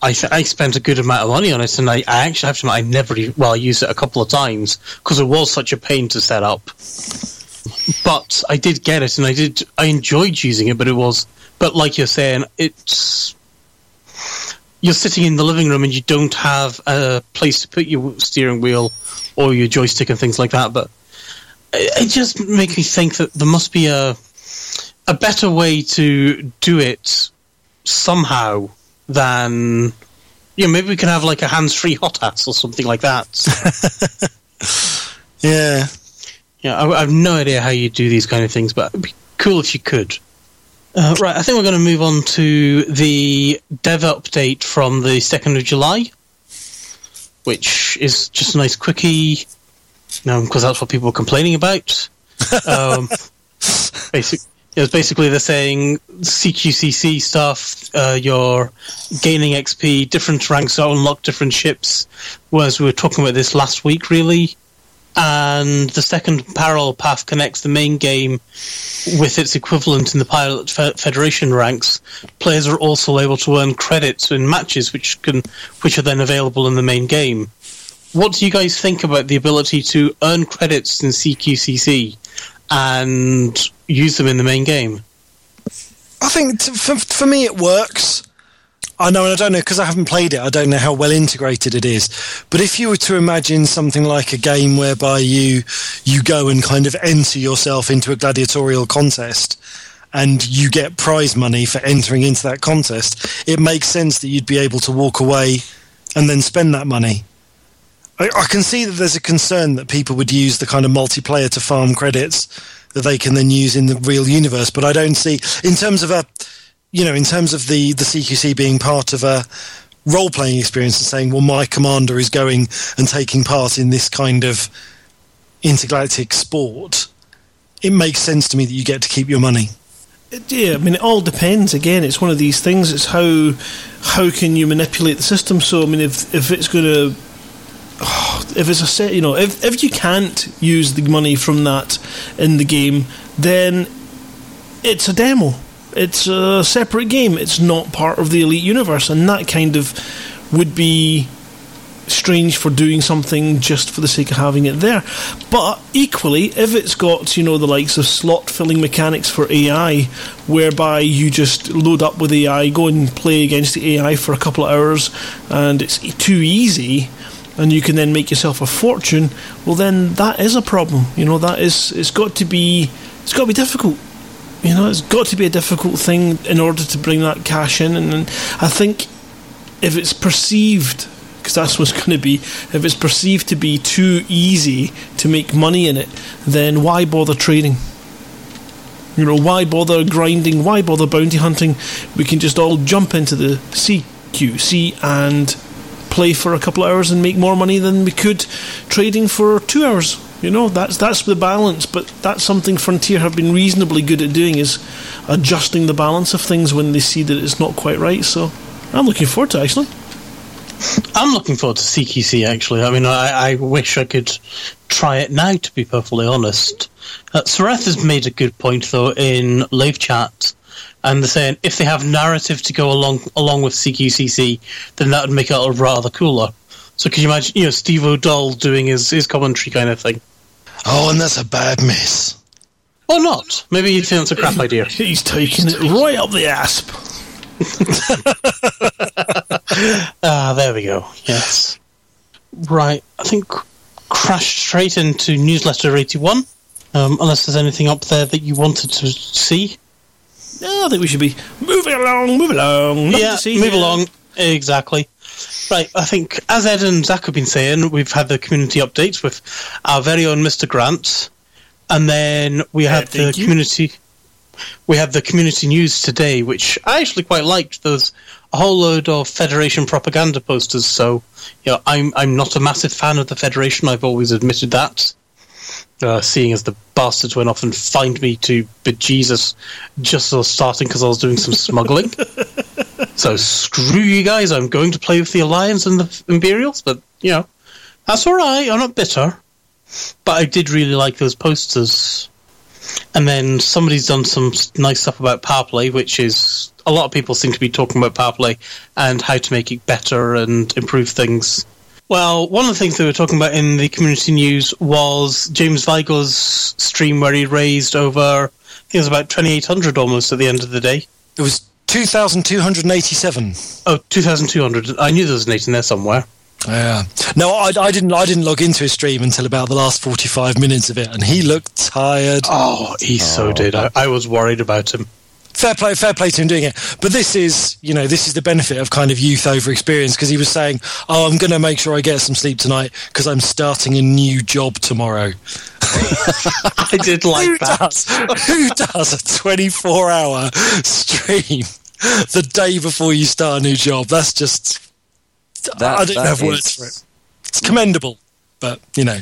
I, th- I spent a good amount of money on it, and I, I actually have to admit, I never, well, I used it a couple of times because it was such a pain to set up. But I did get it, and I did, I enjoyed using it, but it was, but like you're saying, it's you're sitting in the living room and you don't have a place to put your steering wheel or your joystick and things like that. But it, it just makes me think that there must be a a better way to do it somehow than you know maybe we can have like a hands-free HOTAS or something like that. Yeah. yeah, I, I have no idea how you do these kind of things, but it'd be cool if you could. Uh, right, I think we're going to move on to the dev update from the 2nd of July, which is just a nice quickie, um, because that's what people were complaining about. Um, basic, it was basically they're saying CQCC stuff, uh, you're gaining XP, different ranks are unlock different ships, whereas we were talking about this last week, really. And the second parallel path connects the main game with its equivalent in the Pilot Fe- Federation ranks. Players are also able to earn credits in matches, which can, which are then available in the main game. What do you guys think about the ability to earn credits in CQCC and use them in the main game? I think t- for, for me it works. I know, and I don't know because I haven't played it. I don't know how well integrated it is. But if you were to imagine something like a game whereby you you go and kind of enter yourself into a gladiatorial contest, and you get prize money for entering into that contest, it makes sense that you'd be able to walk away and then spend that money. I, I can see that there's a concern that people would use the kind of multiplayer to farm credits that they can then use in the real universe, but I don't see in terms of a you know, in terms of the, the CQC being part of a role playing experience and saying, well, my commander is going and taking part in this kind of intergalactic sport, it makes sense to me that you get to keep your money. Yeah, I mean, it all depends. Again, it's one of these things. It's how how can you manipulate the system? So, I mean, if if it's going to if it's a set, you know, if if you can't use the money from that in the game, then it's a demo. It's a separate game. It's not part of the Elite universe, and that kind of would be strange for doing something just for the sake of having it there. But equally, if it's got, you know, the likes of slot filling mechanics for AI, whereby you just load up with AI, go and play against the AI for a couple of hours, and it's too easy, and you can then make yourself a fortune, well then that is a problem. You know, that is it's got to be it's got to be difficult. You know, it's got to be a difficult thing in order to bring that cash in, and, and I think if it's perceived because that's what's going to be. If it's perceived to be too easy to make money in it, then why bother trading? You know, why bother grinding? Why bother bounty hunting? We can just all jump into the CQC and play for a couple of hours and make more money than we could trading for two hours. You know, that's that's the balance, but that's something Frontier have been reasonably good at doing is adjusting the balance of things when they see that it's not quite right. So I'm looking forward to it, actually. I'm looking forward to CQC actually. I mean, I, I wish I could try it now, to be perfectly honest. Uh, Sareth has made a good point though in live chat, and they're saying if they have narrative to go along along with CQCC, then that would make it rather cooler. So can you imagine, you know, Steve O'Dell doing his, his commentary kind of thing? Oh, and that's a bad miss. Or not. Maybe you think it's a crap idea. He's taking it right up the asp. ah, there we go. Yes. Right. I think crashed straight into newsletter 81. Um, unless there's anything up there that you wanted to see. No, I think we should be moving along, move along. Yeah, move along. Exactly. Right, I think, as Ed and Zach have been saying, we've had the community updates with our very own Mr. Grant, and then we had the thank you. community. We had the community news today, which I actually quite liked. There's a whole load of Federation propaganda posters, so you know, I'm I'm not a massive fan of the Federation. I've always admitted that. Uh, seeing as the bastards went off and fined me to bejesus just as I was starting because I was doing some smuggling. So screw you guys. I'm going to play with the Alliance and the Imperials, but you know that's all right. I'm not bitter. But I did really like those posters. And then somebody's done some nice stuff about power play, which is a lot of people seem to be talking about power play and how to make it better and improve things. Well, one of the things they were talking about in the community news was James Vigo's stream where he raised over, I think it was about 2,800 almost at the end of the day. It was 2,287. Oh, 2,200. I knew there was an 8 in there somewhere. Yeah. No, I, I didn't. I didn't log into his stream until about the last forty-five minutes of it, and he looked tired. Oh, he so oh. did. I, I was worried about him. Fair play, fair play to him doing it. But this is, you know, this is the benefit of kind of youth over experience because he was saying, "Oh, I'm going to make sure I get some sleep tonight because I'm starting a new job tomorrow." I did like who that. Does, who does a 24-hour stream the day before you start a new job? That's just. That- I don't that have is- words for it. It's commendable, but you know,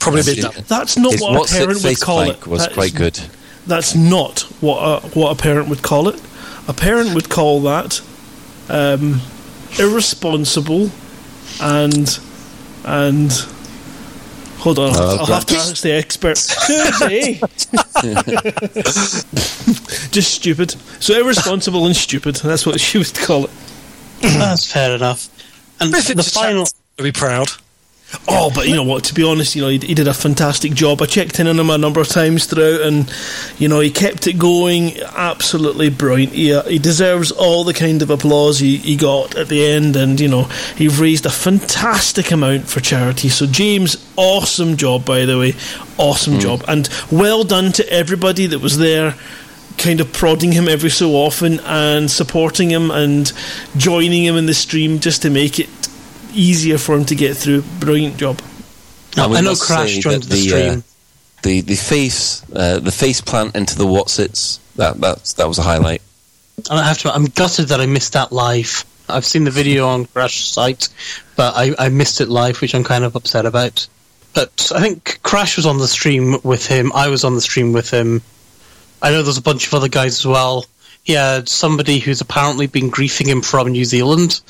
probably a bit dumb. That's not what a what's it parent would call it. was That quite is- good. That's not what a, what a parent would call it. A parent would call that um, irresponsible and and hold on, Oh, I'll have to ask the expert. Susie! Just stupid. So irresponsible and stupid. That's what she would call it. That's fair enough. And Griffith the just final. to be proud. Oh, but you know what? To be honest, you know he, he did a fantastic job. I checked in on him a number of times throughout, and you know he kept it going. Absolutely brilliant. He, uh, he deserves all the kind of applause he, he got at the end, and you know he raised a fantastic amount for charity. So James, awesome job by the way, awesome job, and well done to everybody that was there. Kind of prodding him every so often and supporting him and joining him in the stream just to make it easier for him to get through. Brilliant job. No, we I know Crash say joined that the stream. Uh, the the face uh, the face plant into the Wotsits that that's that was a highlight. And I have to. I'm gutted that I missed that live. I've seen the video on Crash's site, but I, I missed it live, which I'm kind of upset about. but I think Crash was on the stream with him. I was on the stream with him. I know there's a bunch of other guys as well. He had somebody who's apparently been griefing him from New Zealand,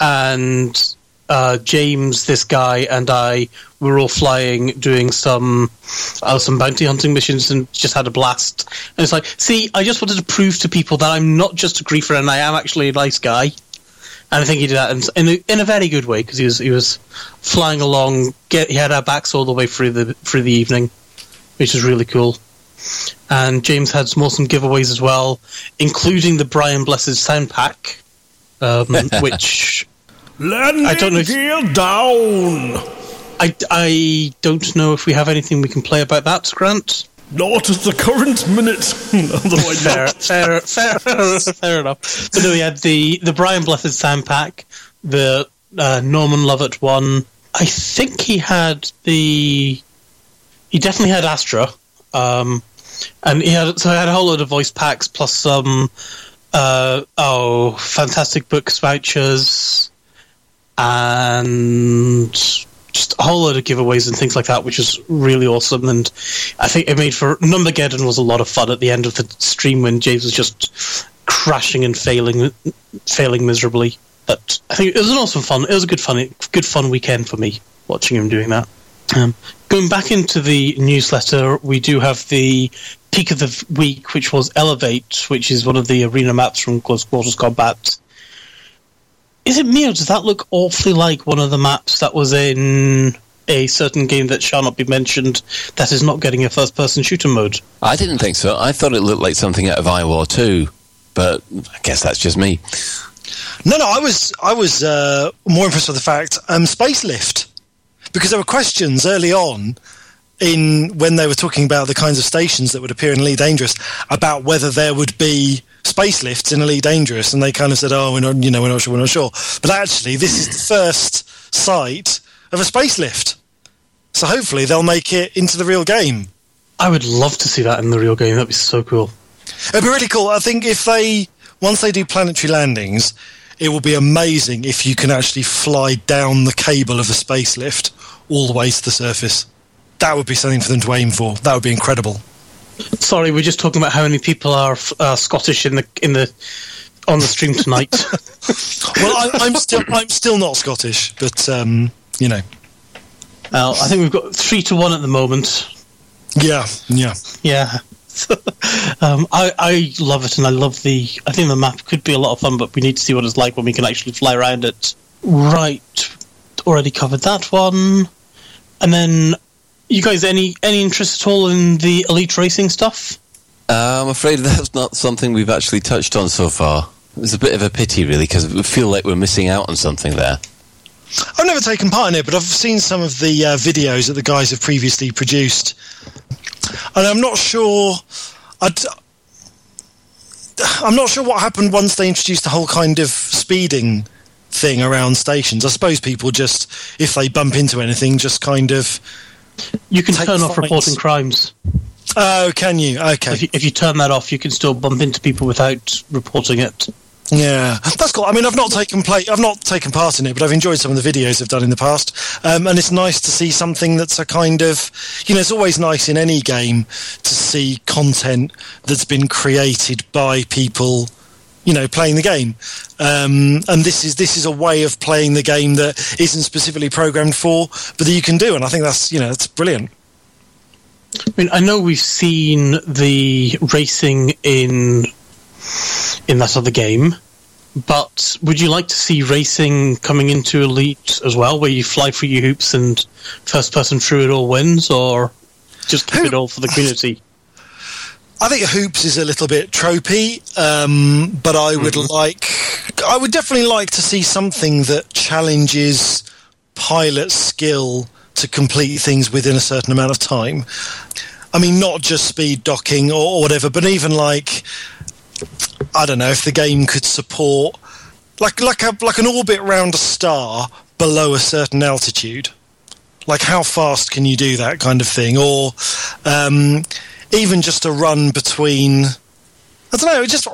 and uh, James, this guy, and I were all flying, doing some uh, some bounty hunting missions, and just had a blast. And it's like, see, I just wanted to prove to people that I'm not just a griefer, and I am actually a nice guy. And I think he did that in, in, a, in a very good way because he was he was flying along. Get he had our backs all the way through the through the evening, which is really cool. And James had some awesome giveaways as well, including the Brian Blessed sound pack, um, which Landing I don't know if- gear down. I, I don't know if we have anything we can play about that, Grant. Not at the current minute. Otherwise, fair, fair, fair, fair enough. But no, we had the the Brian Blessed sound pack, the uh, Norman Lovett one. I think he had the. He definitely had Astra, um, and he had so he had a whole load of voice packs plus some. Uh, oh, fantastic books vouchers, and just a whole load of giveaways and things like that, which was really awesome. And I think it made for Numbergeddon was a lot of fun at the end of the stream when James was just crashing and failing, failing miserably. But I think it was an awesome fun. It was a good fun, good fun weekend for me watching him doing that. Um, going back into the newsletter, we do have the peak of the week, which was Elevate, which is one of the arena maps from Close Quarters Combat. Is it me, or does that look awfully like one of the maps that was in a certain game that shall not be mentioned that is not getting a first person shooter mode? I didn't think so. I thought it looked like something out of iWar 2, but I guess that's just me. No, no, I was I was uh, more impressed with the fact um, space lift because there were questions early on in when they were talking about the kinds of stations that would appear in Elite Dangerous about whether there would be space lifts in Elite Dangerous, and they kind of said, "Oh, we're not, you know, we're not sure, we're not sure." But actually, this is the first sight of a space lift, so hopefully they'll make it into the real game. I would love to see that in the real game. That'd be so cool. It'd be really cool. I think if they once they do planetary landings, it will be amazing if you can actually fly down the cable of a space lift all the way to the surface. That would be something for them to aim for. That would be incredible. Sorry, we're just talking about how many people are uh, Scottish in the in the on the stream tonight. well, I, I'm still I'm still not Scottish, but um, you know. Well, I think we've got three to one at the moment. Yeah, yeah, yeah. um, I I love it, and I love the. I think the map could be a lot of fun, but we need to see what it's like when we can actually fly around it. Right, already covered that one, and then you guys any any interest at all in the elite racing stuff? Uh, I'm afraid that's not something we've actually touched on so far. It's a bit of a pity, really, because we feel like we're missing out on something there. I've never taken part in it, but I've seen some of the uh, videos that the guys have previously produced, and I'm not sure. I'd, I'm not sure what happened once they introduced the whole kind of speeding thing around stations. I suppose people just, if they bump into anything, just kind of. You can take turn off reporting crimes. Oh, can you? Okay. If you, if you turn that off, you can still bump into people without reporting it. Yeah, that's cool. I mean, I've not taken play, I've not taken part in it, but I've enjoyed some of the videos I've done in the past, um, and it's nice to see something that's a kind of, you know, it's always nice in any game to see content that's been created by people, you know, playing the game. Um, and this is this is a way of playing the game that isn't specifically programmed for, but that you can do, and I think that's you know that's brilliant. I mean, I know we've seen the racing in in that other game, but would you like to see racing coming into Elite as well, where you fly through your hoops and first person through it all wins, or just keep it all for the community? I think hoops is a little bit tropey, um, but I would like, I would definitely like to see something that challenges pilot skill to complete things within a certain amount of time. I mean, not just speed docking or, or whatever, but even like, I don't know, if the game could support like like a like an orbit around a star below a certain altitude. Like how fast can you do that kind of thing, or um, even just a run between. I don't know. Just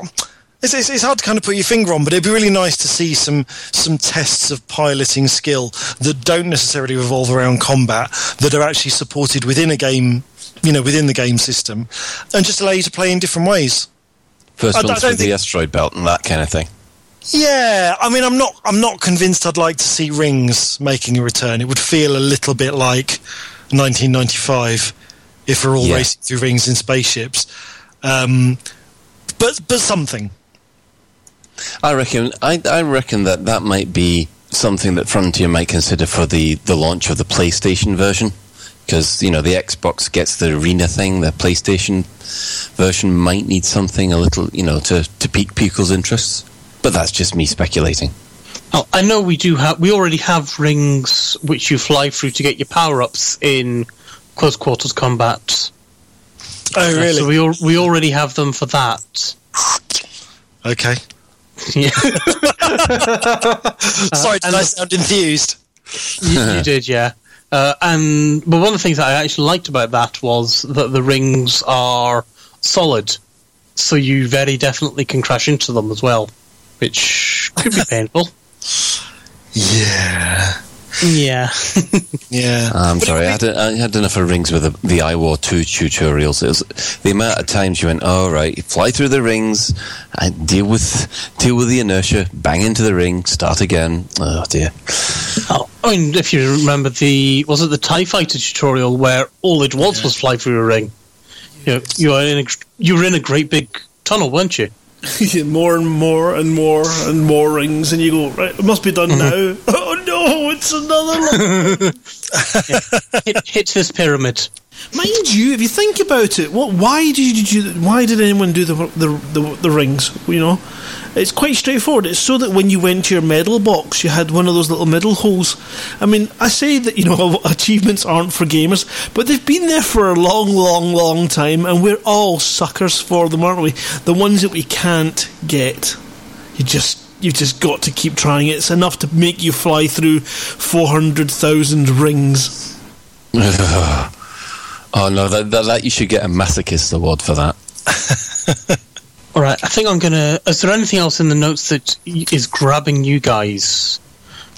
It's, it's, it's hard to kind of put your finger on, but it'd be really nice to see some some tests of piloting skill that don't necessarily revolve around combat, that are actually supported within a game, you know, within the game system, and just allow you to play in different ways. First one's with the asteroid belt and that kind of thing. Yeah, I mean, I'm not. I'm not convinced. I'd like to see Rings making a return. It would feel a little bit like 1995 if we're all Yeah. racing through rings in spaceships. Um, but but something. I reckon. I, I reckon that that might be something that Frontier might consider for the, the launch of the PlayStation version, because you know the Xbox gets the arena thing. The PlayStation version might need something a little, you know, to to pique people's interests. But that's just me speculating. Oh, I know we do have. We already have rings which you fly through to get your power ups in close quarters combat. Oh, Uh, really? So we al- we already have them for that. Okay. Yeah. Sorry, did I sound enthused? you, you did, yeah. Uh, and but one of the things that I actually liked about that was that the rings are solid, so you very definitely can crash into them as well, which could be painful. Yeah. Yeah. Yeah. Uh, I'm sorry, I had, I had enough of rings with the, the iWar 2 tutorials. It was the amount of times you went, oh, right, you fly through the rings, and deal with deal with the inertia, bang into the ring, start again. Oh, dear. Oh, I mean, if you remember the was it the Tie Fighter tutorial where all it was was fly through a ring. You know, you were in a, you were in a great big tunnel, weren't you? more and more and more and more rings, and you go, right, it must be done mm-hmm. now. It's another one. hit, hit this pyramid. Mind you, if you think about it, what? Why did you do? Why did anyone do the the the, the rings? You know, it's quite straightforward. It's so that when you went to your medal box, you had one of those little medal holes. I mean, I say that you know achievements aren't for gamers, but they've been there for a long, long, long time, and we're all suckers for them, aren't we? The ones that we can't get, you just. You've just got to keep trying. It's enough to make you fly through 400,000 rings. oh, no, that, that, that you should get a masochist award for that. All right, I think I'm gonna. Is there anything else in the notes that is grabbing you guys?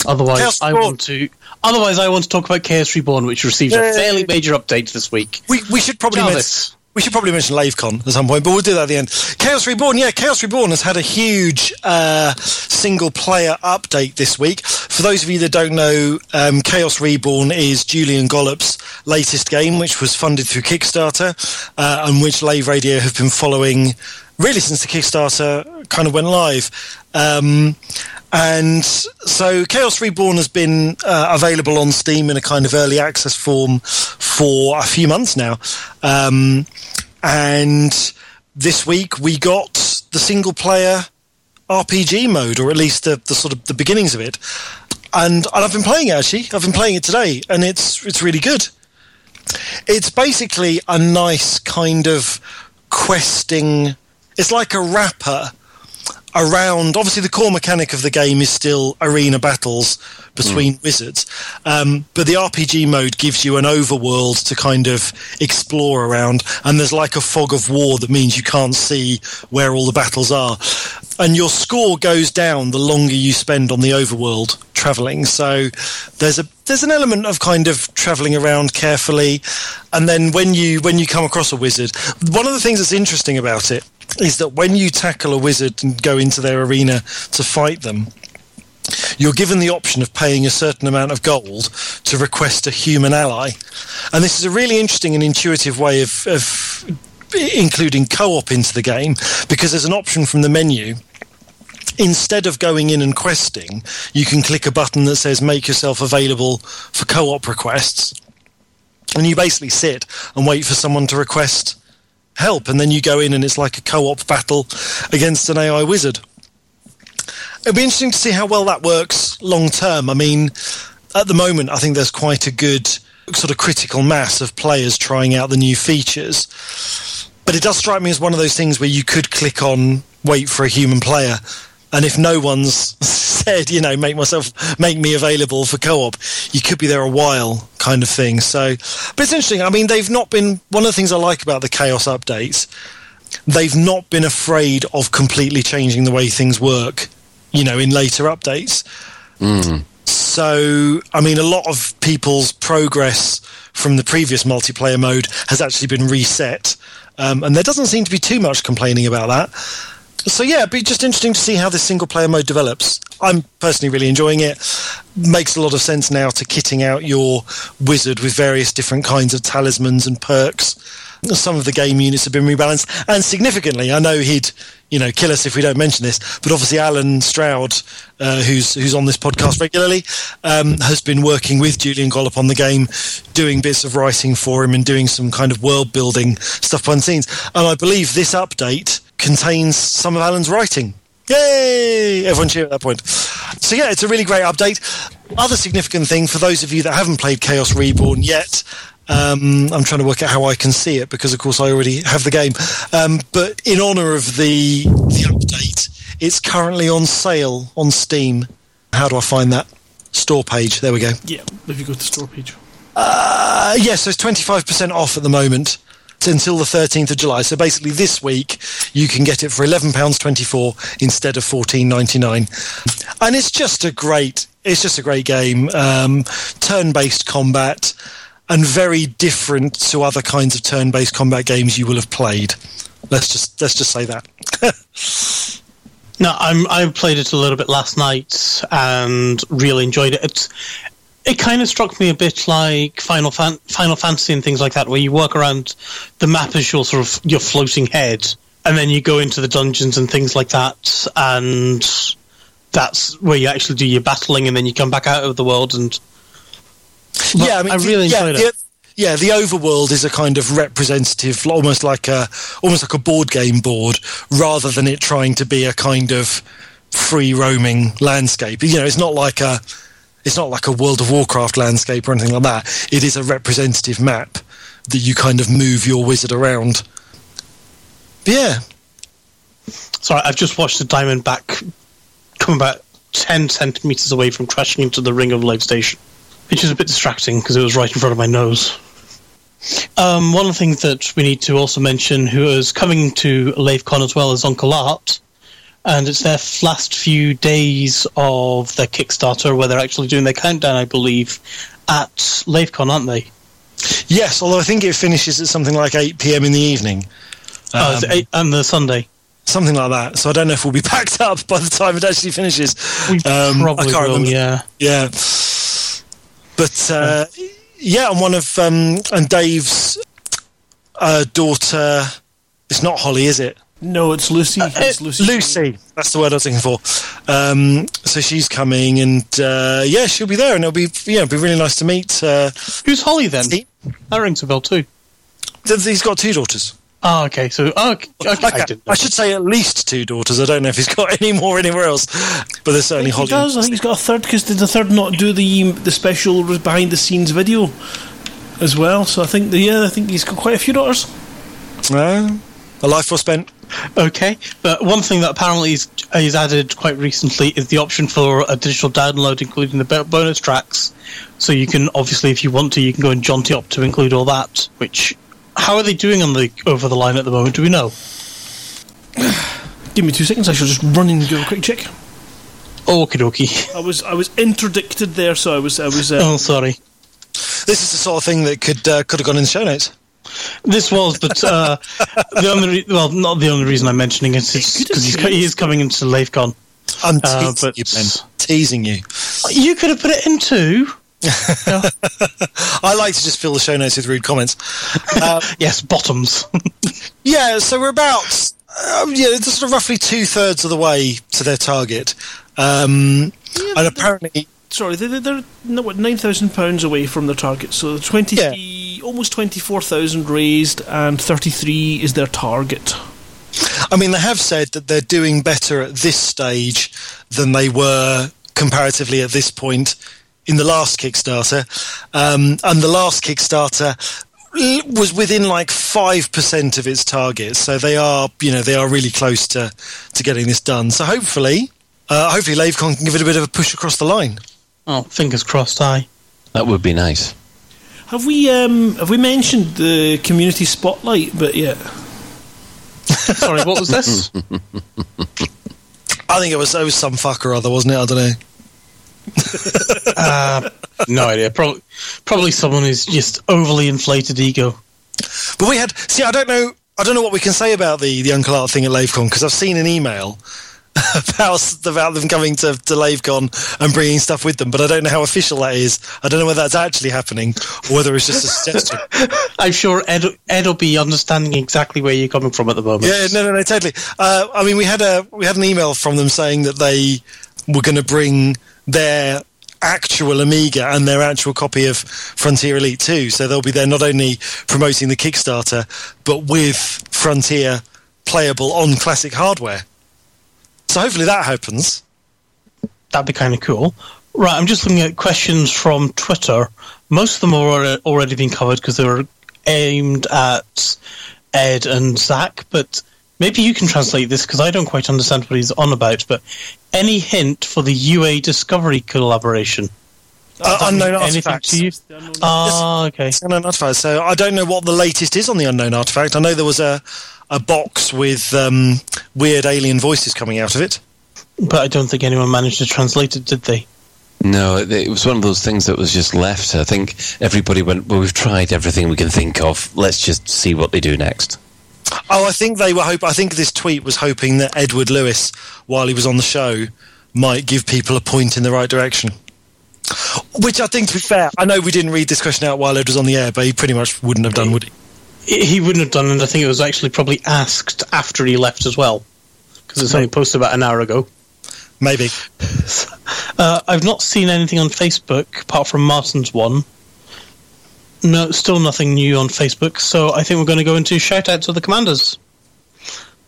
Otherwise, Chaos I Reborn. want to. Otherwise, I want to talk about Chaos Reborn, which received a fairly major update this week. We, we should probably Jarvis. We should probably mention LaveCon at some point, but we'll do that at the end. Chaos Reborn, yeah, Chaos Reborn has had a huge uh, single player update this week. For those of you that don't know, um, Chaos Reborn is Julian Gollop's latest game, which was funded through Kickstarter, uh, and which Lave Radio have been following really since the Kickstarter kind of went live. Um, and so Chaos Reborn has been uh, available on Steam in a kind of early access form for a few months now. Um, and this week we got the single player RPG mode, or at least the, the sort of the beginnings of it. And, and I've been playing it actually. I've been playing it today, and it's it's really good. It's basically a nice kind of questing. It's like a wrapper around. Obviously, the core mechanic of the game is still arena battles between wizards, um, but the RPG mode gives you an overworld to kind of explore around, and there's like a fog of war that means you can't see where all the battles are, and your score goes down the longer you spend on the overworld traveling. So there's a there's an element of kind of traveling around carefully, and then when you when you come across a wizard, one of the things that's interesting about it is that when you tackle a wizard and go into their arena to fight them, you're given the option of paying a certain amount of gold to request a human ally. And this is a really interesting and intuitive way of, of including co op into the game because there's an option from the menu. Instead of going in and questing, you can click a button that says make yourself available for co op requests. And you basically sit and wait for someone to request help. And then you go in and it's like a co op battle against an AI wizard. It'll be interesting to see how well that works long term. I mean, at the moment, I think there's quite a good sort of critical mass of players trying out the new features. But it does strike me as one of those things where you could click on wait for a human player. And if no one's said, you know, make myself, make me available for co-op, you could be there a while kind of thing. So, but it's interesting. I mean, they've not been, one of the things I like about the Chaos updates, they've not been afraid of completely changing the way things work, you know, in later updates. Mm. So, I mean, a lot of people's progress from the previous multiplayer mode has actually been reset. Um, and there doesn't seem to be too much complaining about that. So, yeah, it'd be just interesting to see how this single player mode develops. I'm personally really enjoying it. Makes a lot of sense now to kitting out your wizard with various different kinds of talismans and perks. Some of the game units have been rebalanced, and significantly, I know he'd you know kill us if we don't mention this, but obviously Allen Stroud, uh, who's who's on this podcast regularly, um, has been working with Julian Gollop on the game, doing bits of writing for him and doing some kind of world building stuff behind the scenes. And I believe this update contains some of Allen's writing. Yay! Everyone cheer at that point. So yeah, it's a really great update. Other significant thing for those of you that haven't played Chaos Reborn yet, um, I'm trying to work out how I can see it because, of course, I already have the game. Um, but in honour of the the update, it's currently on sale on Steam. How do I find that store page? There we go. Yeah, if you go to the store page. Uh, yes, so it's 25% off at the moment until the 13th of July. So basically, this week you can get it for £11.24 instead of $14.99, and it's just a great. It's just a great game. Um, turn-based combat and very different to other kinds of turn-based combat games you will have played. Let's just let's just say that. No, I'm, I played it a little bit last night and really enjoyed it. It's, it kind of struck me a bit like Final Fan- Final Fantasy and things like that, where you walk around the map as your sort of your floating head, and then you go into the dungeons and things like that, and that's where you actually do your battling, and then you come back out of the world. And But yeah, I mean, I really yeah, enjoyed the, it. Yeah, the overworld is a kind of representative, almost like a almost like a board game board, rather than it trying to be a kind of free roaming landscape. You know, it's not like a it's not like a World of Warcraft landscape or anything like that. It is a representative map that you kind of move your wizard around. But yeah, Sorry, I've just watched the diamond back come about 10 centimetres away from crashing into the ring of Lave Station, which is a bit distracting because it was right in front of my nose. Um, one of the things that we need to also mention, who is coming to LaveCon as well, as Uncle Art. And it's their last few days of their Kickstarter where they're actually doing their countdown, I believe, at LaveCon, aren't they? yes. Although I think it finishes at something like eight p.m. in the evening. oh, Um, eight, and the Sunday. something like that. So I don't know if we'll be packed up by the time it actually finishes. We Um, I probably can't will, remember. yeah. Yeah, but uh, yeah, and one of um, and Dave's uh, daughter. It's not Holly, is it? No, it's Lucy. it's Lucy. Lucy. That's the word I was looking for. Um, so she's coming, and uh, yeah, she'll be there, and it'll be yeah, it'll be really nice to meet. Uh, Who's Holly then? Steve. That rings a bell too. th- he's got two daughters. Oh, okay. So, oh, okay, okay, I Okay, didn't know. I should say at least two daughters. I don't know if he's got any more anywhere else, but there's certainly Holly. He Holly. does. I think he's got a third because did the third not do the the special behind the scenes video as well? So I think the, yeah, I think he's got quite a few daughters. Uh, a life well spent. Okay, but one thing that apparently is, is added quite recently is the option for a digital download, including the bonus tracks. So you can obviously, if you want to, you can go and jaunt it up to include all that. Which, how are they doing on the over the line at the moment? Do we know? Give me two seconds. I shall just run and do a quick check. Okie dokie. I was I was interdicted there, so I was I was. Uh, Oh, sorry. This is the sort of thing that could uh, could have gone in the show notes. This was, but uh, the only re- well, not the only reason I'm mentioning it is because he's he is coming into LaveCon. I'm Uh, teasing but- you, Ben. Teasing you. You could have put it in into. I like to just fill the show notes with rude comments. Uh, Yes, bottoms. yeah, so we're about um, yeah, it's sort of roughly two thirds of the way to their target, um, and apparently, sorry, they're, they're, they're what, nine thousand pounds away from their target. So twenty, almost twenty four thousand raised, and thirty three is their target. I mean, they have said that they're doing better at this stage than they were comparatively at this point in the last Kickstarter, um, and the last Kickstarter was within like five percent of its target. So they are, you know, they are really close to to getting this done. So hopefully, uh, hopefully, LaveCon can give it a bit of a push across the line. oh, fingers crossed. I. That would be nice. Have we um have we mentioned the community spotlight bit yet? Sorry, what was this? I think it was it was some fucker or other, wasn't it? I don't know. uh, no idea. Probably, probably someone who's just overly inflated ego. But we had see. I don't know. I don't know what we can say about the the Uncle Art thing at LaveCon because I've seen an email about about them coming to, to LaveCon and bringing stuff with them, but I don't know how official that is. I don't know whether that's actually happening or whether it's just a suggestion. I'm sure Ed Ed will be understanding exactly where you're coming from at the moment. Yeah, no, no, no, totally. Uh, I mean, we had a we had an email from them saying that they were going to bring their actual Amiga and their actual copy of Frontier Elite 2. So they'll be there not only promoting the Kickstarter, but with Frontier playable on classic hardware. So hopefully that happens. That'd be kind of cool. Right, I'm just looking at questions from Twitter. Most of them are already been covered because they were aimed at Ed and Zach, but maybe you can translate this because I don't quite understand what he's on about. But any hint for the UA Discovery collaboration? Uh, unknown artifacts. To you? Ah, okay. It's unknown artifacts. So I don't know what the latest is on the unknown artifact. I know there was a a box with um, weird alien voices coming out of it. But I don't think anyone managed to translate it, did they? No, it was one of those things that was just left. I think everybody went, well, we've tried everything we can think of. Let's just see what they do next. Oh, I think they were hope. I think this tweet was hoping that Edward Lewis, while he was on the show, might give people a point in the right direction. Which I think, to be fair, I know we didn't read this question out while Ed was on the air, but he pretty much wouldn't have done, would he? He wouldn't have done, and I think it was actually probably asked after he left as well, because it's only posted about an hour ago. Maybe. Uh, I've not seen anything on Facebook apart from Martin's one. No, still nothing new on Facebook. So I think we're going to go into shout outs of the commanders.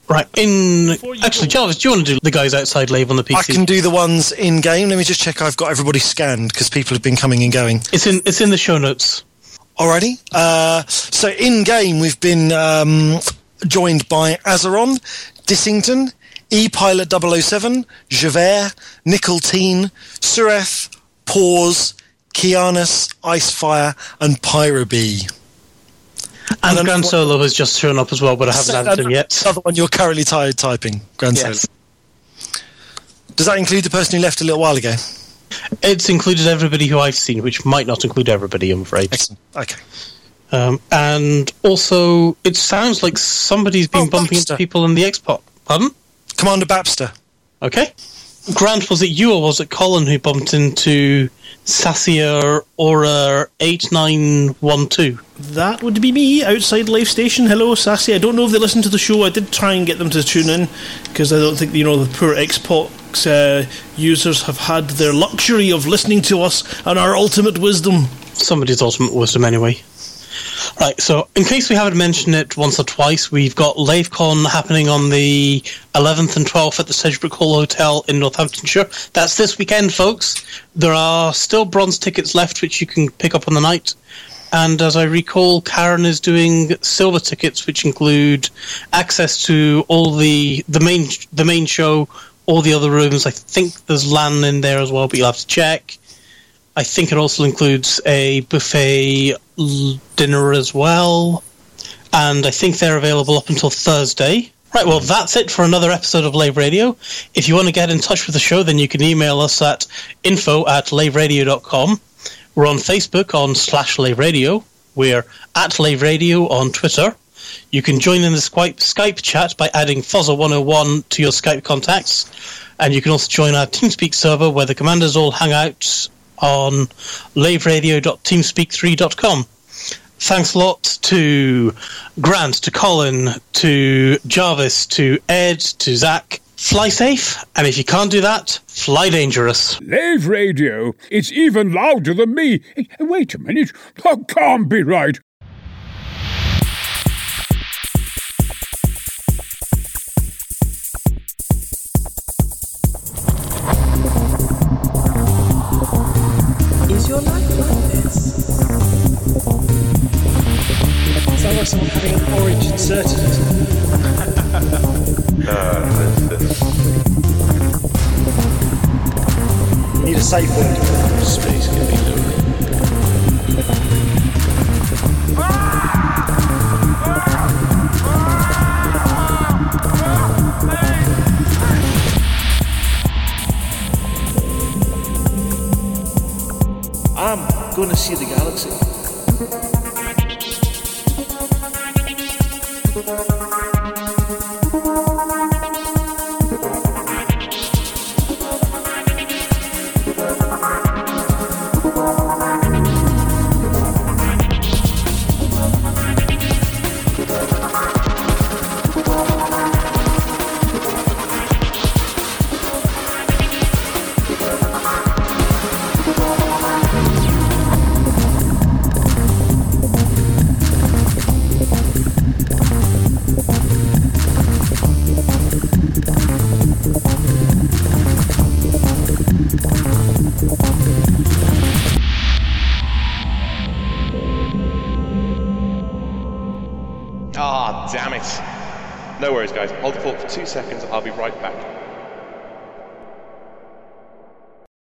Right. In actually, Jarvis, do you want to do the guys outside Lave on the PC? I can do the ones in game. Let me just check. I've got everybody scanned because people have been coming and going. It's in it's in the show notes. Alrighty. Uh, so in game, we've been um, joined by Azeron, Dissington, E Pilot 007, Javert, Nickelteen, Sureth, Pause, Kianus, Icefire, and Pyrobee. And, and Grand Solo has just shown up as well, but I haven't added him yet. Another one you're currently tired typing, Grand yes. Solo. Does that include the person who left a little while ago? It's included everybody who I've seen, which might not include everybody, I'm afraid. Excellent. Okay. Um, and also, it sounds like somebody's been Oh, bumping Baxter. into people in the Xbox. Pardon? Commander Babster. Okay. Grant, was it you or was it Colin who bumped into Sassier Aura 8912? That would be me outside Lave Station. Hello, Sassy. I don't know if they listen to the show. I did try and get them to tune in because I don't think you know the poor Uh, users have had their luxury of listening to us and our ultimate wisdom. Somebody's ultimate wisdom, anyway. Right, so in case we haven't mentioned it once or twice, we've got LaveCon happening on the 11th and 12th at the Sedgebrook Hall Hotel in Northamptonshire. That's this weekend, folks. There are still bronze tickets left, which you can pick up on the night. And as I recall, Karen is doing silver tickets, which include access to all the the main the main show, all the other rooms. I think there's LAN in there as well, but you'll have to check. I think it also includes a buffet dinner as well. And I think they're available up until Thursday. Right, well, that's it for another episode of Lave Radio. If you want to get in touch with the show, then you can email us at info at laveradio.com. We're on Facebook on slash Lave Radio. We're at Lave Radio on Twitter. You can join in the Skype, Skype chat by adding Fozzer101 to your Skype contacts. And you can also join our TeamSpeak server where the commanders all hang out on laveradio.teamspeak3.com. Thanks a lot to Grant, to Colin, to Jarvis, to Ed, to Zach. Fly safe, and if you can't do that, fly dangerous. Lave radio. It's even louder than me. Wait a minute. That can't be right. Need a